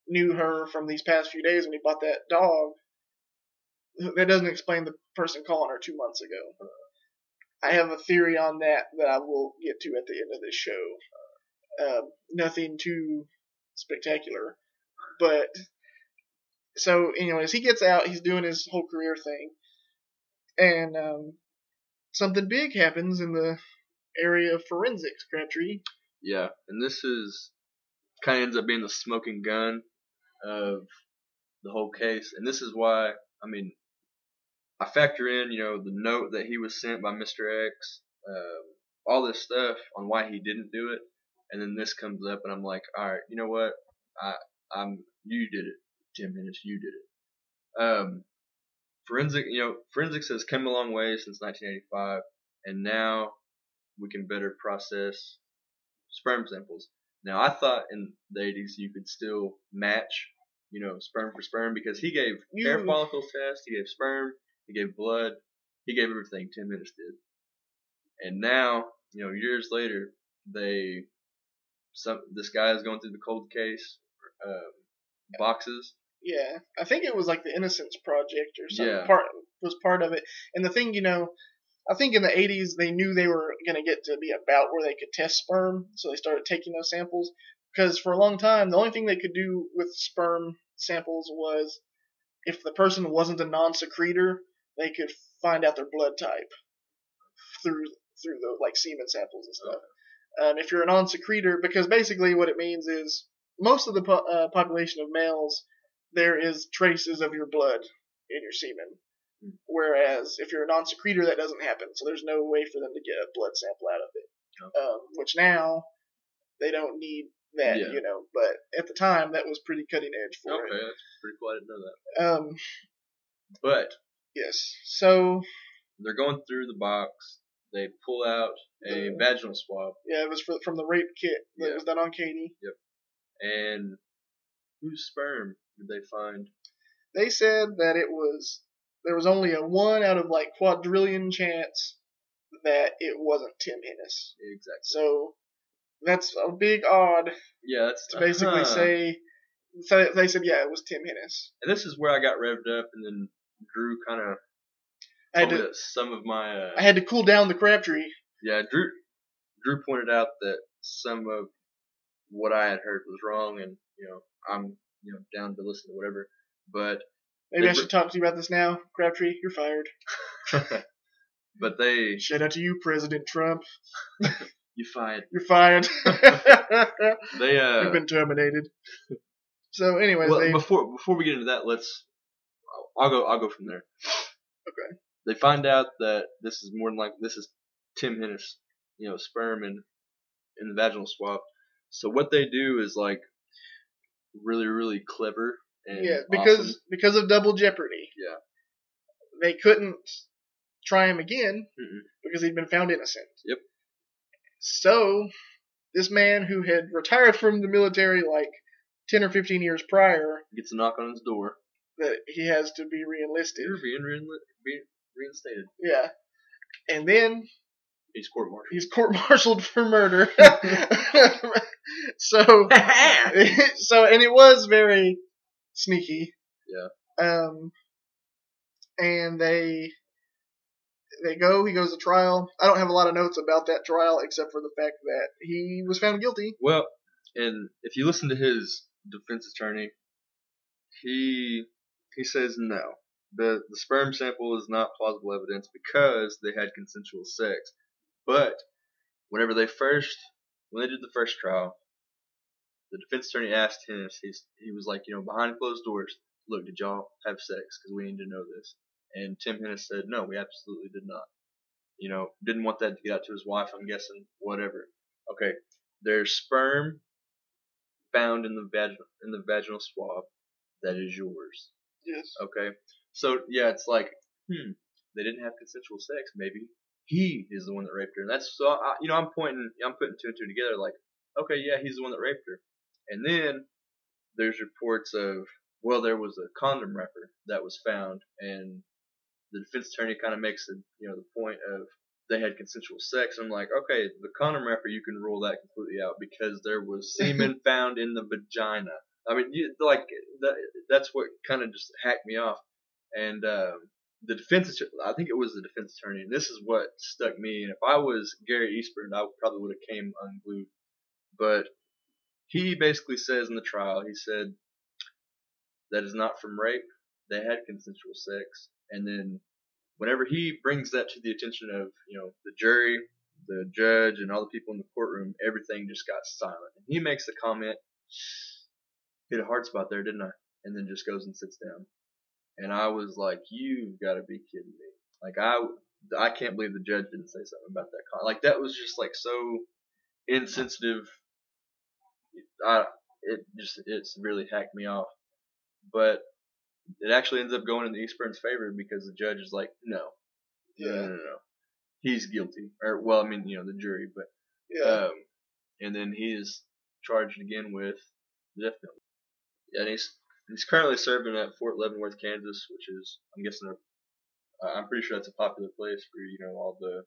knew her from these past few days when he bought that dog, that doesn't explain the person calling her two months ago. I have a theory on that that I will get to at the end of this show. Um, nothing too spectacular, but so anyways, he gets out. He's doing his whole career thing, and um, something big happens in the area of forensics. Crabtree. Yeah, and this is kind of ends up being the smoking gun of the whole case, and this is why I mean I factor in you know the note that he was sent by Mr. X, um, all this stuff on why he didn't do it, and then this comes up, and I'm like, all right, you know what, I I'm you did it, Tim Hennis, you did it. Um, forensic, you know, forensics has come a long way since 1985, and now we can better process sperm samples. Now, I thought in the 80s you could still match, you know, sperm for sperm because he gave You- hair follicles test, he gave sperm, he gave blood, he gave everything 10 minutes did. And now, you know, years later, they, some this guy is going through the cold case um, boxes. Yeah, I think it was like the Innocence Project or something. Yeah. Part was part of it. And the thing, you know, I think in the 80s they knew they were going to get to be about where they could test sperm, so they started taking those samples. Because for a long time, the only thing they could do with sperm samples was if the person wasn't a non-secretor, they could find out their blood type through through the like semen samples and stuff. Um, if you're a non-secretor, because basically what it means is most of the po- uh, population of males there is traces of your blood in your semen. Hmm. Whereas if you're a non-secretor, that doesn't happen. So there's no way for them to get a blood sample out of it. Um, which now they don't need that, Yeah. you know. But at the time, that was pretty cutting edge for Okay, that's pretty cool. I didn't know that. Um, But yes. So they're going through the box. They pull out a The- vaginal swab, yeah, it was for, from the rape kit that Yeah. was done on Katie. Yep. And whose sperm did they find? They said that it was there was only a one out of like quadrillion chance that it wasn't Tim Hennis. Exactly. So that's a big odd Yeah, that's to basically uh-huh. say. So they said, yeah, it was Tim Hennis. And this is where I got revved up, and then Drew kind of I had to some of my uh, I had to cool down the Crabtree. yeah Drew Drew pointed out that some of what I had heard was wrong, and you know I'm you know down to listen to whatever, but Maybe They I should talk to you about this now, Crabtree. You're fired. <laughs> but they Shout out to you, President Trump. <laughs> you find You're fired. <laughs> they uh You've been terminated. So, anyways, well, they before before we get into that, let's. I'll go. I'll go from there. Okay. They find out that this is more than like this is Tim Hennis, you know, sperm and in the vaginal swab. So what they do is like really really clever and yeah, because awesome. because of double jeopardy. Yeah. They couldn't try him again Mm-mm. because he'd been found innocent. Yep. So, this man who had retired from the military like 10 or 15 years prior, gets a knock on his door. that he has to be reenlisted. You're being, reinli- being reinstated. Yeah. And then He's court martialed. he's court-martialed for murder. <laughs> <laughs> so <laughs> so and it was very sneaky. Yeah. Um and they they go, he goes to trial. I don't have a lot of notes about that trial except for the fact that he was found guilty. Well, and if you listen to his defense attorney, he he says no. The the sperm sample is not plausible evidence because they had consensual sex. But whenever they first when they did the first trial, the defense attorney asked him, he's, he was like, you know, behind closed doors, look, did y'all have sex? Because we need to know this. And Tim Hennis said, no, we absolutely did not. You know, didn't want that to get out to his wife, I'm guessing, whatever. Okay, there's sperm found in the vag- in the vaginal swab that is yours. Yes. Okay, so yeah, it's like, hmm, they didn't have consensual sex. Maybe he is the one that raped her, and that's so. I, you know, I'm pointing, I'm putting two and two together. Like, okay, yeah, he's the one that raped her, and then there's reports of, well, there was a condom wrapper that was found, and the defense attorney kind of makes the, you know, the point of they had consensual sex. I'm like, okay, the condom wrapper, you can rule that completely out because there was <laughs> semen found in the vagina. I mean, you, like that, that's what kind of just hacked me off. And um, the defense, I think it was the defense attorney, and this is what stuck me. And if I was Gary Eastburn, I probably would have came unglued. But he basically says in the trial, he said that is not from rape. They had consensual sex, and then whenever he brings that to the attention of you know the jury, the judge, and all the people in the courtroom, everything just got silent. And he makes the comment, "Hit a hard spot there, didn't I?" And then just goes and sits down. And I was like, "You've got to be kidding me!" Like I, I can't believe the judge didn't say something about that. Con- like that was just like so insensitive. I, it just it's really hacked me off. But it actually ends up going in the Eastburn's favor because the judge is like, no, no, no, no, no. he's guilty. Or well, I mean, you know, the jury, but Yeah. um, and then he is charged again with death penalty. Yeah, and he's he's currently serving at Fort Leavenworth, Kansas, which is I'm guessing a, I'm pretty sure that's a popular place for you know all the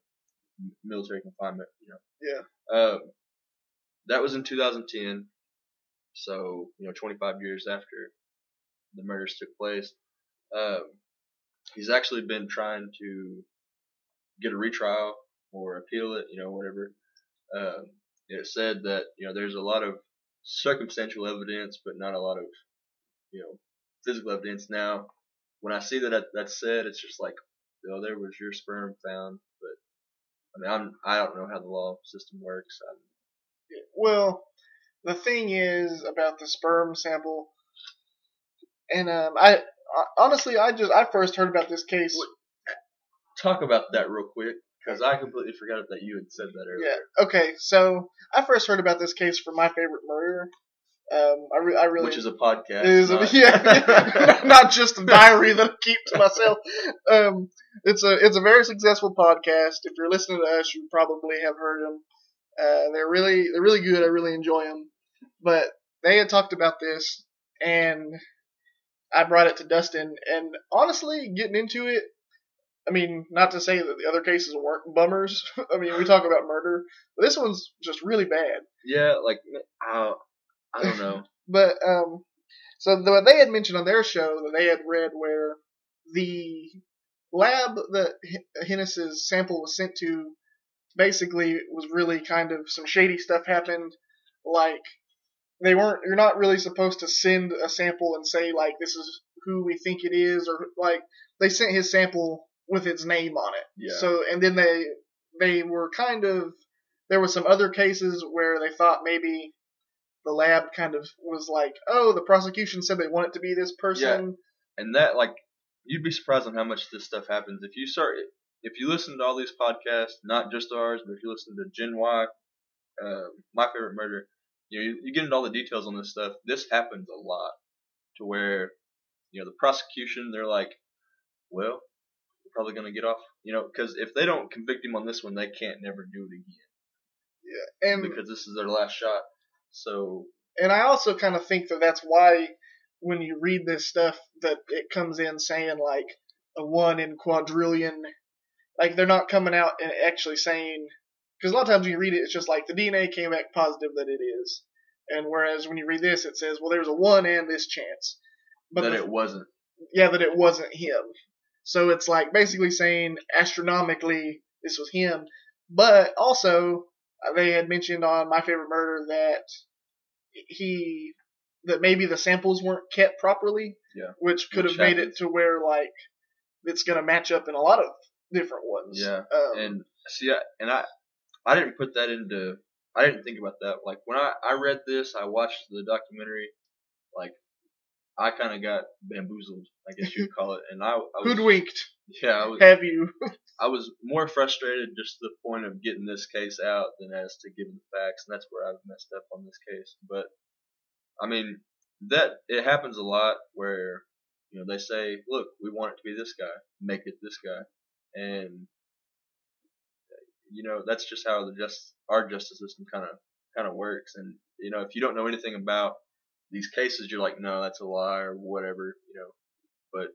military confinement. You know. Yeah. Um, that was in 2010, so you know 25 years after the murders took place. Um, he's actually been trying to get a retrial or appeal it, you know, whatever. Um, it said that you know there's a lot of circumstantial evidence, but not a lot of you know physical evidence. Now, when I see that that- that's said, it's just like, oh, there was your sperm found, but I mean, I'm I don't know how the law system works. I'm, Well, the thing is about the sperm sample, and um, I, honestly, I just I first heard about this case. talk about that real quick because I completely forgot that you had said that earlier. Yeah. Okay. So I first heard about this case from my favorite murder. Um, I, re- I really Which is a podcast. Is, not- <laughs> yeah, <laughs> not just a diary that I keep to myself. Um, it's a it's a very successful podcast. If you're listening to us, you probably have heard them. Uh, they're really they're really good. I really enjoy them. But they had talked about this, and I brought it to Dustin. And honestly, getting into it, I mean, not to say that the other cases weren't bummers. <laughs> I mean, we talk about murder, but this one's just really bad. yeah, like I, I don't know. <laughs> But um, so the, they had mentioned on their show that they had read where the lab that Hennis's sample was sent to basically was really kind of some shady stuff happened. Like they weren't. You're not really supposed to send a sample and say like this is who we think it is, or like they sent his sample with its name on it. Yeah. So and then they they were kind of there were some other cases where they thought maybe the lab kind of was like, oh, the prosecution said they want it to be this person. yeah. and that like you'd be surprised on how much this stuff happens if you start if you listen to all these podcasts not just ours but if you listen to gen y uh, my favorite murder you, know, you you get into all the details on this stuff this happens a lot to where you know the prosecution they're like well we're probably going to get off you know because if they don't convict him on this one they can't never do it again Yeah. And because this is their last shot so and I also kind of think that that's why when you read this stuff that it comes in saying like a one in quadrillion, like they're not coming out and actually saying because a lot of times when you read it, it's just like the DNA came back positive that it is, and whereas when you read this, it says, well, there's a one and this chance, but that the- it wasn't. yeah, that it wasn't him. So it's like basically saying astronomically this was him, but also uh, they had mentioned on My Favorite Murder that he that maybe the samples weren't kept properly, Yeah. which could Which have made it to where like it's gonna match up in a lot of different ones. Yeah, um, and see, I, and I, I didn't put that into. I didn't think about that. Like when I I read this, I watched the documentary. Like, I kind of got bamboozled, I guess you'd call it, and I, I was, hoodwinked. Yeah, I was Have you? I was more frustrated just to the point of getting this case out than as to giving the facts, and that's where I've messed up on this case. But I mean, that it happens a lot where you know they say, "Look, we want it to be this guy, make it this guy," and you know that's just how the just our justice system kind of kind of works. And you know, if you don't know anything about these cases, you're like, "No, that's a lie" or whatever, you know. But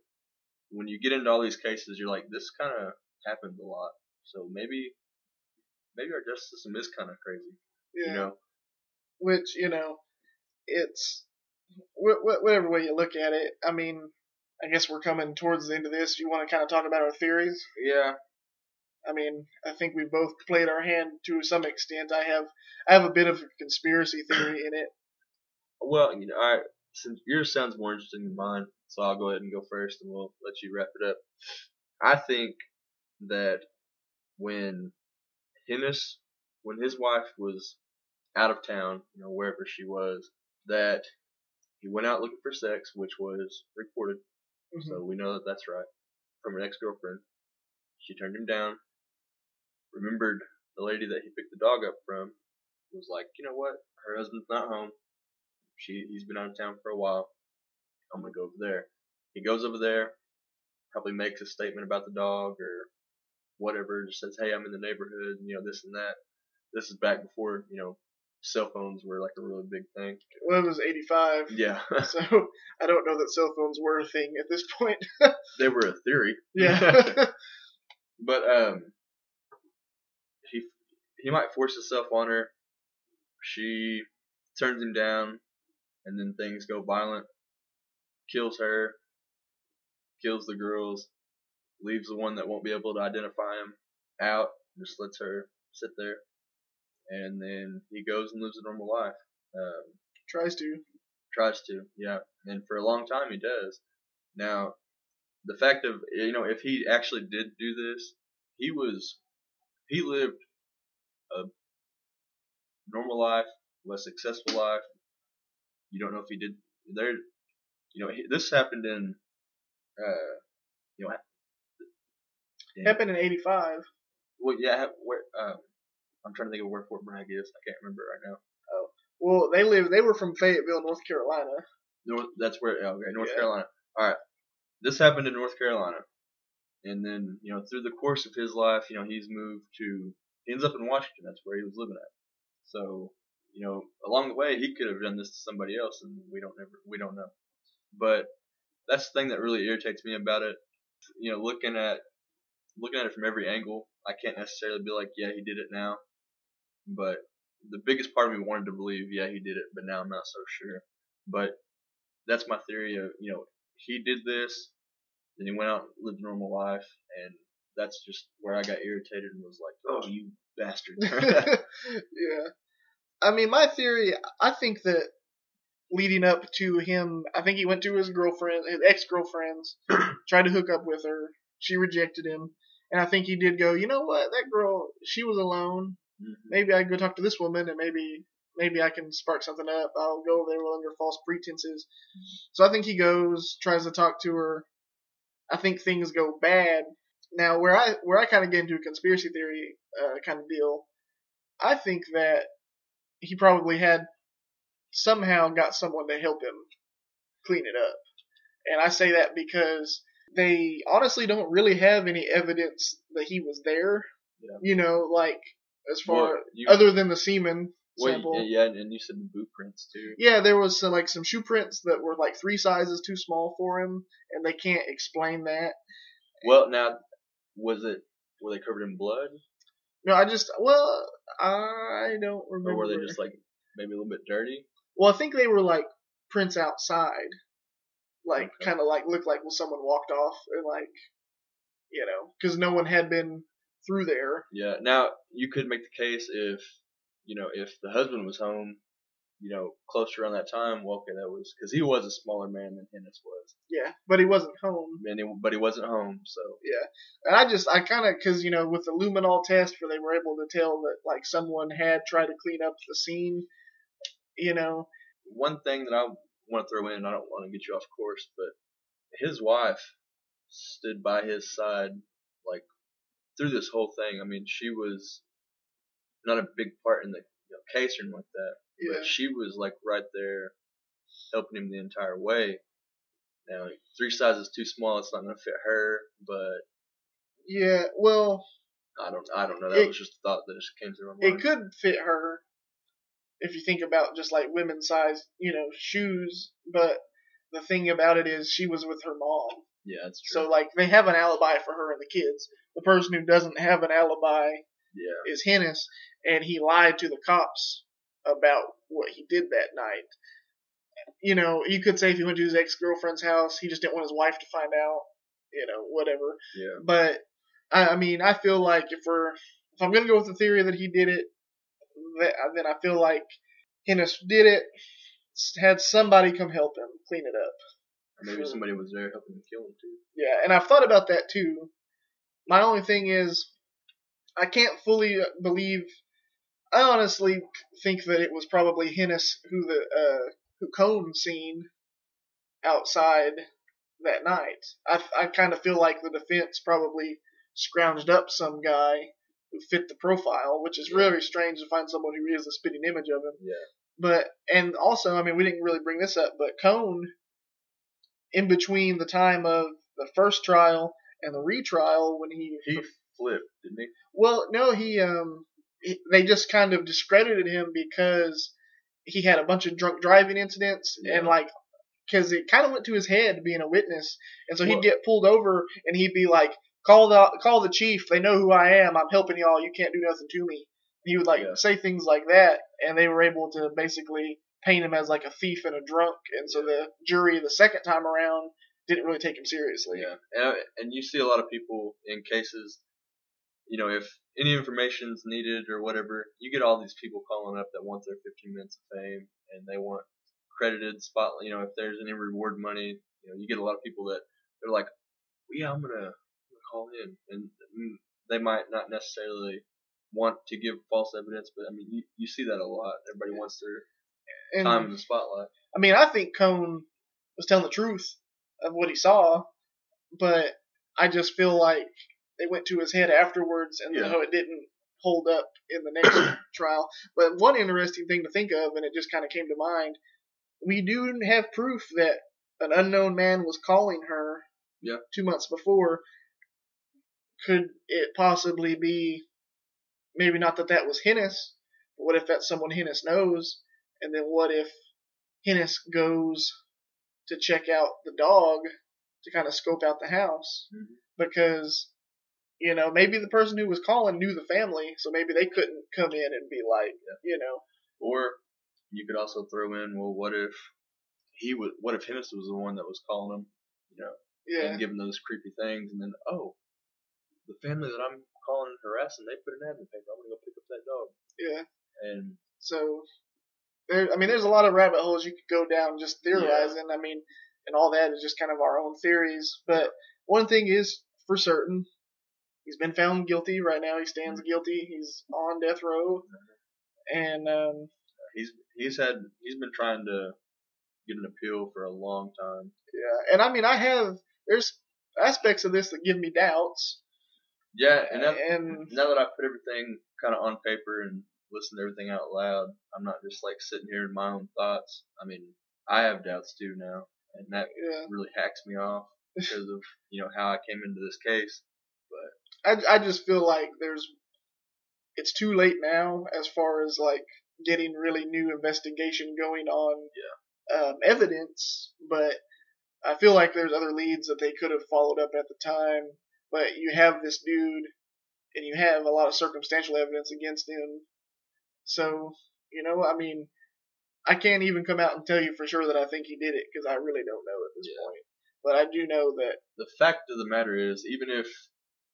when you get into all these cases, you're like, "This kind of happens a lot." So maybe maybe our justice system is kind of crazy, Yeah. you know. which you know, it's wh- wh- whatever way you look at it. I mean, I guess we're coming towards the end of this. You want to kind of talk about our theories? Yeah, I mean, I think we both played our hand to some extent. I have I have a bit of a conspiracy theory in it. Well, you know, I since yours sounds more interesting than mine, so I'll go ahead and go first, and we'll let you wrap it up. I think that when Hennis, when his wife was out of town, you know, wherever she was, that he went out looking for sex, which was reported, Mhm. so we know that that's right, from an ex-girlfriend. She turned him down. Remembered the lady that he picked the dog up from, was like, you know what, her husband's not home she he's been out of town for a while. I'm gonna go over there. He goes over there, probably makes a statement about the dog or whatever, just says, Hey, I'm in the neighborhood, you know, this and that. This is back before, you know, cell phones were like a really big thing. Well, it was '85, Yeah. <laughs> so I don't know that cell phones were a thing at this point. <laughs> they were a theory. yeah. <laughs> But um he he might force himself on her. She turns him down and then things go violent. Kills her, kills the girls, leaves the one that won't be able to identify him out, just lets her sit there. And then he goes and lives a normal life. Um, Tries to. tries to, yeah. And for a long time he does. Now, the fact of you know, if he actually did do this, he was he lived a normal life, less successful life. You don't know if he did there. You know, he, this happened in, uh, you know. Happened in '85. well, yeah, where um, I'm trying to think of where Fort Bragg is. I can't remember right now. Oh, well, they live. They were from Fayetteville, North Carolina. North, that's where, okay, North Yeah. Carolina. All right, this happened in North Carolina, and then you know through the course of his life, you know he's moved to, he ends up in Washington. That's where he was living at. So you know along the way he could have done this to somebody else, and we don't ever we don't know. But that's the thing that really irritates me about it. You know, looking at looking at it from every angle, I can't necessarily be like, yeah, he did it now. But the biggest part of me wanted to believe, yeah, he did it, but now I'm not so sure. But that's my theory of, you know, he did this, then he went out and lived a normal life, and that's just where I got irritated and was like, oh, you bastard. <laughs> <laughs> yeah. I mean, my theory, I think that leading up to him, I think he went to his girlfriend, his ex girlfriend's, <clears throat> tried to hook up with her. She rejected him. And I think he did go, you know what, that girl, she was alone. Mhm. Maybe I can go talk to this woman and maybe maybe I can spark something up. I'll go over there under false pretenses. So I think he goes, tries to talk to her. I think things go bad. Now, where I where I kind of get into a conspiracy theory uh, kind of deal, I think that he probably had somehow got someone to help him clean it up. And I say that because they honestly don't really have any evidence that he was there. Yeah. You know, like as far you- other than the semen well, sample. yeah, and you said the boot prints too. Yeah, there was some, like some shoe prints that were like three sizes too small for him, and they can't explain that. Well, now, was it, were they covered in blood? No, I just well, I don't remember. Or were they just like maybe a little bit dirty? Well, I think they were like prints outside, like Okay. kind of like looked like well someone walked off and like, you know, because no one had been through there. Yeah. Now you could make the case if you know if the husband was home, you know, closer around that time. Well, okay, that was because he was a smaller man than Hennis was, Yeah, but he wasn't home. and he, but he wasn't home. So yeah. And I just I kind of because you know with the luminol test where they were able to tell that like someone had tried to clean up the scene, you know. one thing that I want to throw in, I don't want to get you off course, but his wife stood by his side like through this whole thing. I mean, she was not a big part in the you know, case or anything like that, Yeah. but she was like right there helping him the entire way. Now, three sizes too small, it's not going to fit her, but Yeah. Well, I don't, I don't know. That It- was just a thought that just came through my mind. it could fit her if you think about just like women's size, you know, shoes. But the thing about it is she was with her mom. yeah, that's true. So like they have an alibi for her and the kids. The person who doesn't have an alibi yeah, is Hennis, and he lied to the cops about what he did that night. You know, you could say if he went to his ex girlfriend's house, he just didn't want his wife to find out. You know, whatever. yeah, But I, I mean, I feel like if we're if I'm gonna go with the theory that he did it, that, then I feel like Hennis did it. Had somebody come help him clean it up. or maybe hmm. somebody was there helping him kill him too. Yeah, and I've thought about that too. My only thing is, I can't fully believe. I honestly think that it was probably Hennis who the uh, who Cone seen outside that night. I I kind of feel like the defense probably scrounged up some guy who fit the profile, which is really strange to find someone who is a spitting image of him. Yeah. But and also, I mean, we didn't really bring this up, but Cone, in between the time of the first trial and the retrial, when he, He flipped, didn't he? well, no, he um, he, they just kind of discredited him because he had a bunch of drunk driving incidents Yeah. and like. Because it kind of went to his head being a witness, and so he'd Well- get pulled over, and he'd be like, "Call the call the chief. They know who I am. I'm helping y'all. You can't do nothing to me." He would like Yeah. say things like that, and they were able to basically paint him as like a thief and a drunk, and so the jury the second time around didn't really take him seriously. Yeah, and and you see a lot of people in cases, you know, if any information's needed or whatever, you get all these people calling up that want their 15 minutes of fame and they want credited spot. You know, if there's any reward money, you know, you get a lot of people that they're like, well, yeah, I'm gonna, I'm gonna call in, and mm, they might not necessarily want to give false evidence, but I mean, you, you see that a lot. Everybody wants their And time in the spotlight. I mean, I think Cone was telling the truth of what he saw, but I just feel like they went to his head afterwards, and Yeah. so it didn't hold up in the next <coughs> trial. But one interesting thing to think of, and it just kind of came to mind, we do have proof that an unknown man was calling her Yeah. two months before. Could it possibly be maybe not that that was Hennis, but what if that's someone Hennis knows? And then what if Hennis goes to check out the dog to kind of scope out the house Mhm. because you know maybe the person who was calling knew the family, so maybe they couldn't come in and be like, you know, Or you could also throw in, well, what if he was, what if Hennis was the one that was calling him, you know, yeah, and giving those creepy things, and then oh, the family that I'm calling and harassing, they put an ad in the paper. I'm gonna go pick up that dog, yeah. and So there, I mean, there's a lot of rabbit holes you could go down just theorizing. I mean, and all that is just kind of our own theories. But one thing is for certain, he's been found guilty. Right now, he stands guilty. He's on death row, and um, he's he's had he's been trying to get an appeal for a long time. yeah. And I mean, I have there's aspects of this that give me doubts, Yeah, and that, and now that I put everything kind of on paper and listen to everything out loud, I'm not just like sitting here in my own thoughts. I mean, I have doubts too now, and that yeah. really hacks me off because of you know how I came into this case. But I, I just feel like there's it's too late now as far as like getting really new investigation going on um, evidence, but I feel like there's other leads that they could have followed up at the time. But you have this dude and you have a lot of circumstantial evidence against him. So, you know, I mean, I can't even come out and tell you for sure that I think he did it because I really don't know at this Yeah. point. But I do know that The fact of the matter is, even if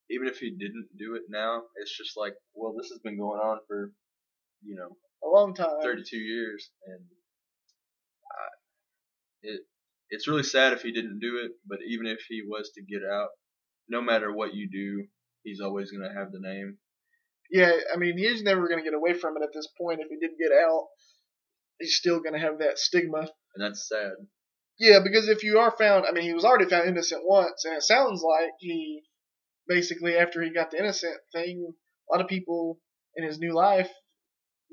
even if he didn't do it now, it's just like, well, this has been going on for, you know, a long time. 32 years, and I, it it's really sad if he didn't do it. But even if he was to get out, no matter what you do, he's always gonna have the name. Yeah, I mean, he's never going to get away from it at this point. If he did get out, he's still going to have that stigma. and that's sad. Yeah, because if you are found, I mean, he was already found innocent once, and it sounds like he basically, after he got the innocent thing, a lot of people in his new life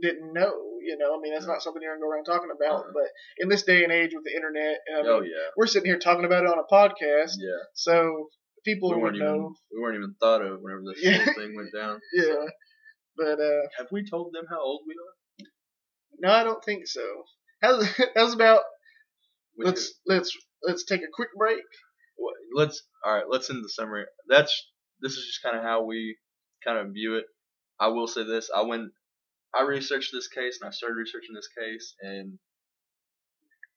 didn't know. You know, I mean, that's not something you're gonna go around talking about. Uh-uh. But in this day and age with the internet, and I oh, mean, Oh yeah, we're sitting here talking about it on a podcast, yeah. so people We weren't know. even we weren't even thought of whenever this Yeah. whole thing went down. <laughs> Yeah, but uh, Have we told them how old we are? no, I don't think so. How's <laughs> how's about let's let's let's take a quick break. What- let's all right. Let's end the summary. That's this is just kind of how we kind of view it. I will say this: I went, I researched this case and I started researching this case, and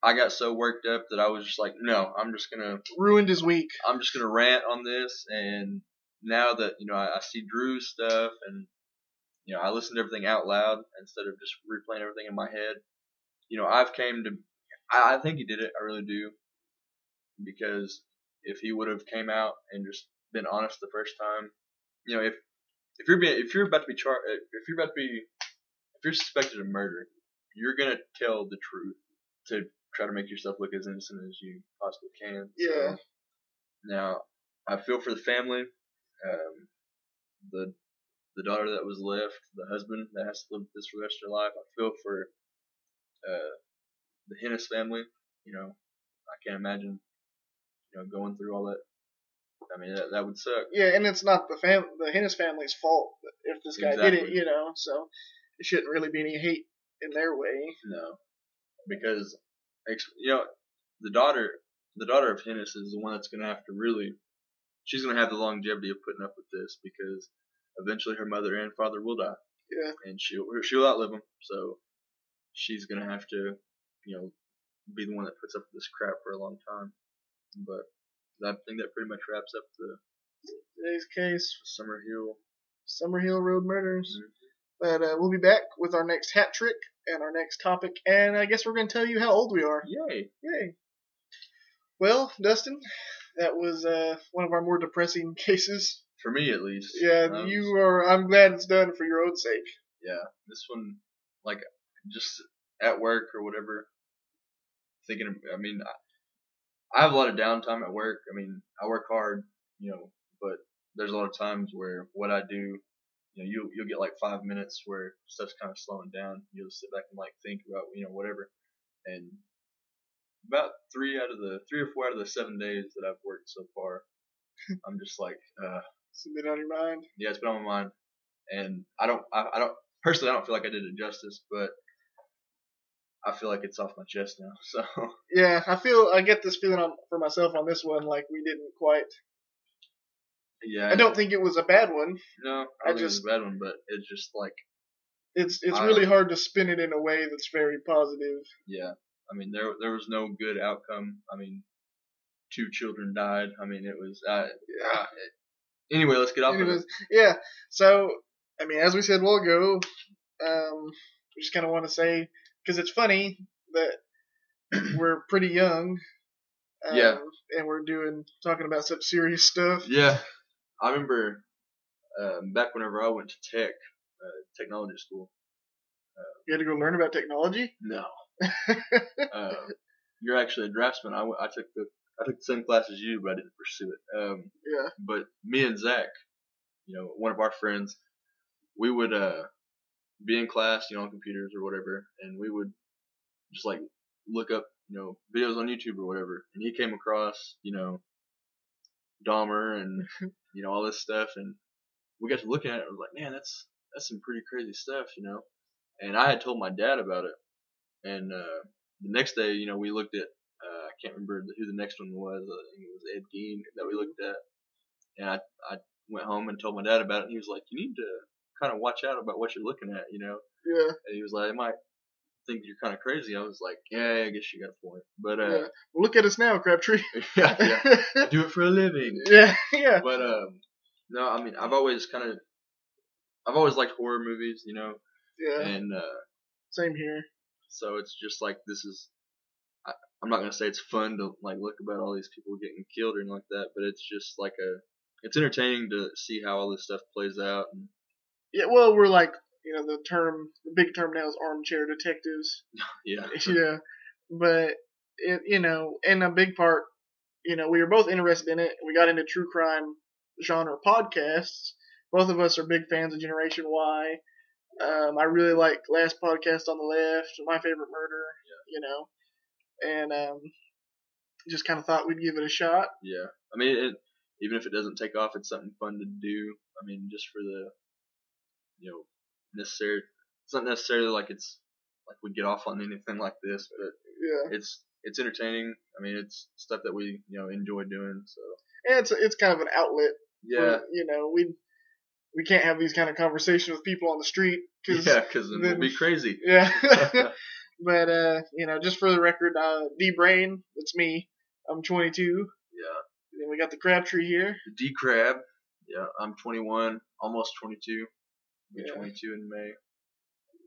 I got so worked up that I was just like, no, I'm just gonna, Ruined his week. I'm just gonna rant on this. And now that you know, I, I see Drew's stuff, and you know, I listen to everything out loud instead of just replaying everything in my head. You know, I've came to, I, I think he did it. I really do, because if he would have came out and just been honest the first time, you know, if if you're being if you're about to be char if you're about to be if you're suspected of murder, you're gonna tell the truth to try to make yourself look as innocent as you possibly can. Yeah. So, now I feel for the family, um, the the daughter that was left, the husband that has to live with this for the rest of their life. I feel for uh, the Hennis family. You know, I can't imagine you know going through all that. I mean, that, that would suck. Yeah, and it's not the fam the Hennis family's fault if this guy did it, you know. So it shouldn't really be any hate in their way. No, because you know the daughter, the daughter of Hennis is the one that's gonna have to really. She's gonna have the longevity of putting up with this because eventually her mother and father will die. Yeah. And she'll she'll outlive them, so she's gonna have to, you know, be the one that puts up with this crap for a long time. But I think that pretty much wraps up the Today's case, Summer Hill. Summerhill Road Murders. Mhm. But uh, we'll be back with our next hat trick and our next topic, and I guess we're going to tell you how old we are. Yay! Yay! Well, Dustin, that was uh, one of our more depressing <laughs> cases. For me at least. Yeah, Um, you are. I'm glad it's done for your own sake. yeah, this one, like, just at work or whatever, thinking, of, I mean, I, I have a lot of downtime at work. I mean, I work hard, you know, but there's a lot of times where what I do, you know, you'll, you'll get like five minutes where stuff's kind of slowing down. You'll sit back and like think about, you know, whatever. And about three out of the, three or four out of the seven days that I've worked so far, <laughs> I'm just like, uh, It's been on your mind. yeah, it's been on my mind, and I don't, I, I don't personally, I don't feel like I did it justice, but I feel like it's off my chest now. <laughs> So Yeah, I feel I get this feeling on for myself on this one, like we didn't quite. Yeah, I don't think it was a bad one. no, I I just- bad one, but it's just like, It's it's I really hard to spin it in a way that's very positive. yeah, I mean, there, there was no good outcome. I mean, two children died. I mean, it was, uh, Yeah. uh, anyway, let's get off of Anyways, it. yeah. So, I mean, as we said a while ago, um, we just kind of want to say because it's funny that <clears throat> we're pretty young. Um, Yeah. And we're doing talking about such serious stuff. Yeah, I remember um, back whenever I went to tech, uh, technology school. You had to go learn about technology. No. <laughs> uh, you're actually a draftsman. I, w- I took the I took the same class as you, but I didn't pursue it. Um, Yeah. but me and Zach, you know, one of our friends, we would uh, be in class, you know, on computers or whatever, and we would just like look up, you know, videos on YouTube or whatever. And he came across, you know, Dahmer and <laughs> you know all this stuff, and we got to looking at it. and was like, man, that's that's some pretty crazy stuff, you know. And I had told my dad about it, and uh, the next day, you know, we looked at uh, I can't remember who the next one was. I think it was Ed Gein that we looked at, and I I went home and told my dad about it. And he was like, "You need to kind of watch out about what you're looking at, you know." Yeah. And he was like, "I might think you're kind of crazy." I was like, "Yeah, I guess you got a point." But uh, yeah. Look at us now, Crabtree. <laughs> yeah, yeah, <laughs> do it for a living. <laughs> yeah, yeah, But um, no, I mean, I've always kind of, I've always liked horror movies, you know, yeah. and uh, Same here. so it's just like this is. I, I'm not gonna say it's fun to like look about all these people getting killed or anything like that, but it's just like a, it's entertaining to see how all this stuff plays out. And Yeah. Well, we're like, you know, the term, the big term now is armchair detectives. <laughs> yeah, yeah. But it, you know, and a big part, you know, we were both interested in it. We got into true crime genre podcasts. Both of us are big fans of Generation Why. Um, I really like Last Podcast on the Left, My Favorite Murder, yeah. you know, and um, just kind of thought we'd give it a shot. yeah. I mean, it, even if it doesn't take off, it's something fun to do. I mean, just for the, you know, necessary. It's not necessarily like it's like we get off on anything like this, but Yeah, it's it's entertaining. I mean, it's stuff that we you know enjoy doing. So and it's it's kind of an outlet. yeah, For, you know, we we can't have these kind of conversations with people on the street because yeah, because then we'll be crazy. <laughs> Yeah. <laughs> but uh, you know, just for the record, uh, D Brain, that's me. I'm 22. Yeah, And then we got the Crabtree here. the D Crab. Yeah, I'm 21, almost 22. Be Yeah. 22 in May.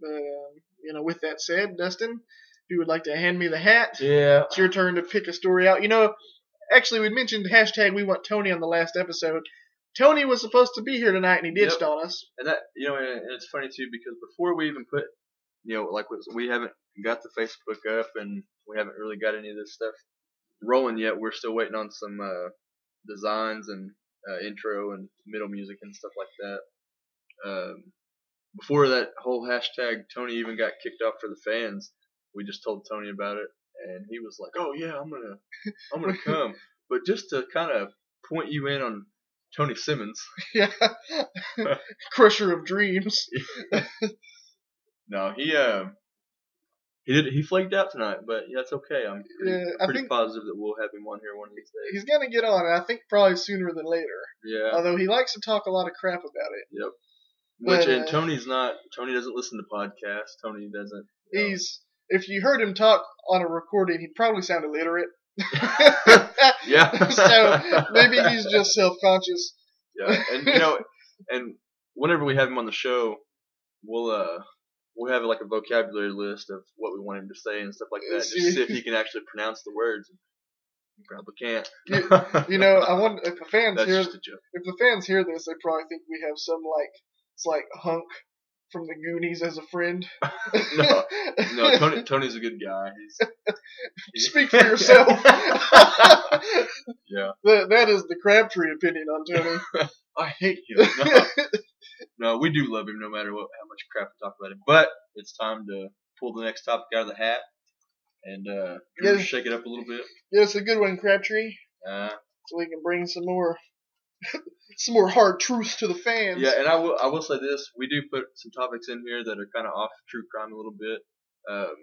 But um, you know, with that said, Dustin, if you would like to hand me the hat, Yeah. it's your turn to pick a story out. You know, actually, we mentioned hashtag We Want Tony on the last episode. Tony was supposed to be here tonight, and he ditched Yep. on us. And that you know, and and it's funny too because before we even put, you know, like we haven't got the Facebook up and we haven't really got any of this stuff rolling yet. We're still waiting on some uh, designs and uh, intro and middle music and stuff like that. Um, before that whole hashtag Tony even got kicked off for the fans, we just told Tony about it, and he was like, "Oh yeah, I'm gonna, I'm gonna come." <laughs> But just to kind of point you in on Tony Simmons, <laughs> yeah. <laughs> Crusher of dreams. No, he uh, he did he flaked out tonight, but yeah, it's okay. I'm pretty, Yeah, I pretty positive that we'll have him on here one of these days. He's gonna get on, and I think probably sooner than later. Yeah, Although he likes to talk a lot of crap about it. Which but, and Tony's not. Tony doesn't listen to podcasts. Tony doesn't. you know. He's if you heard him talk on a recording, he'd probably sound illiterate. <laughs> yeah. <laughs> so maybe he's just self-conscious. yeah, and you know, and whenever we have him on the show, we'll uh. We'll have like a vocabulary list of what we want him to say and stuff like that, just to see if he <laughs> can actually pronounce the words. He probably can't. You know, I wonder if the fans That's hear just a joke. if the fans hear this, they probably think we have some like it's like Chunk from the Goonies as a friend. <laughs> No, No, Tony, Tony's a good guy. He's, <laughs> Speak for yourself. <laughs> yeah. that, that is the Crabtree opinion on Tony. I hate him. No, no, we do love him no matter what how much crap we talk about him. But it's time to pull the next topic out of the hat and uh, shake it up a little bit. yeah, it's a good one, Crabtree. Uh, So we can bring some more <laughs> some more hard truths to the fans. yeah, and I will I will say this: we do put some topics in here that are kind of off true crime a little bit. Um,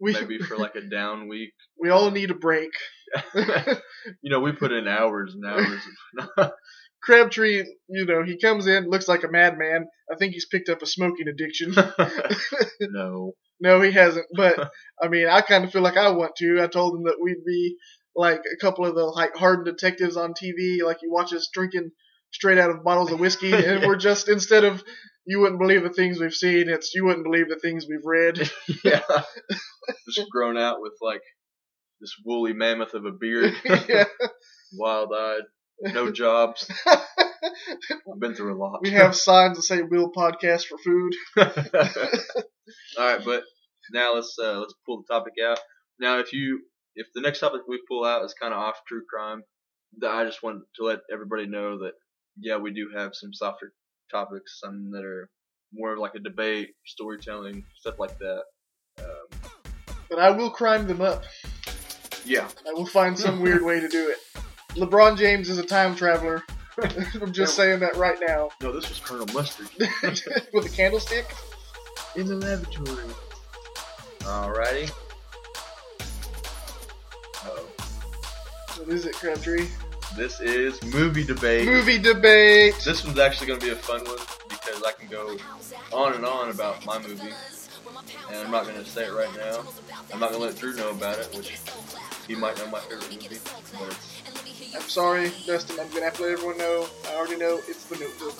we maybe for like a down week. <laughs> we all need a break. <laughs> you know, we put in hours and hours. Of, Crabtree, you know, he comes in, looks like a madman. I think he's picked up a smoking addiction. no. no, he hasn't. But I mean, I kind of feel like I want to. I told him that we'd be like a couple of the like hardened detectives on TV, like you watch us drinking straight out of bottles of whiskey, <laughs> and we're just instead of you wouldn't believe the things we've seen, it's you wouldn't believe the things we've read. <laughs> yeah. <laughs> Just grown out with like this woolly mammoth of a beard, yeah. wild eyed, no jobs. I've been through a lot. we have signs that say "Will Podcast for Food." All right, but now let's uh, let's pull the topic out. Now, if you if the next topic we pull out is kind of off true crime, I just want to let everybody know that yeah, we do have some softer topics, some that are more of like a debate, storytelling, stuff like that. Um, But I will crime them up. yeah, I will find some weird way to do it. LeBron James is a time traveler. <laughs> I'm just saying that right now. no, this was Colonel Mustard. <laughs> With a candlestick. in the laboratory. Alrighty. Is it, Crabtree? This is movie debate. Movie debate. This one's actually going to be a fun one because I can go on and on about my movie, and I'm not going to say it right now. I'm not going to let Drew know about it, which he might know my favorite movie, but I'm sorry, Dustin. I'm gonna have to let everyone know. I already know it's the Notebook.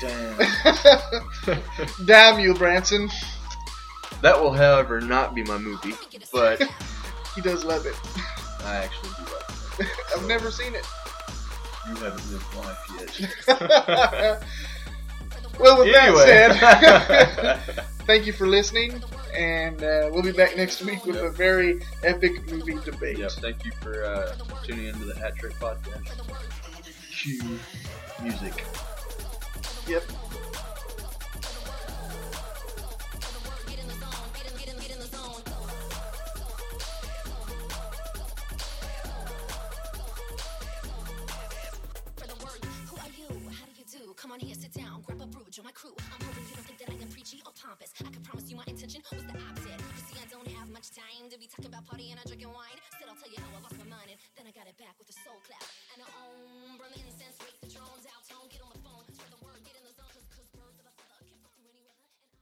damn. <laughs> Damn you, Branson. that will, however, not be my movie, but <laughs> He does love it. I actually do like it. <laughs> I've never seen it. You haven't lived life yet. <laughs> well, with anyway. that said, <laughs> thank you for listening, and uh, we'll be back next week with Yep. a very epic movie debate. yeah, thank you for uh, tuning into the Hat Trick Podcast. Cue music. Yep. I can promise you my intention was the opposite. You see, I don't have much time to be talking about partying and drinking wine. Instead, I'll tell you how I lost my mind, and then I got it back with a soul clap.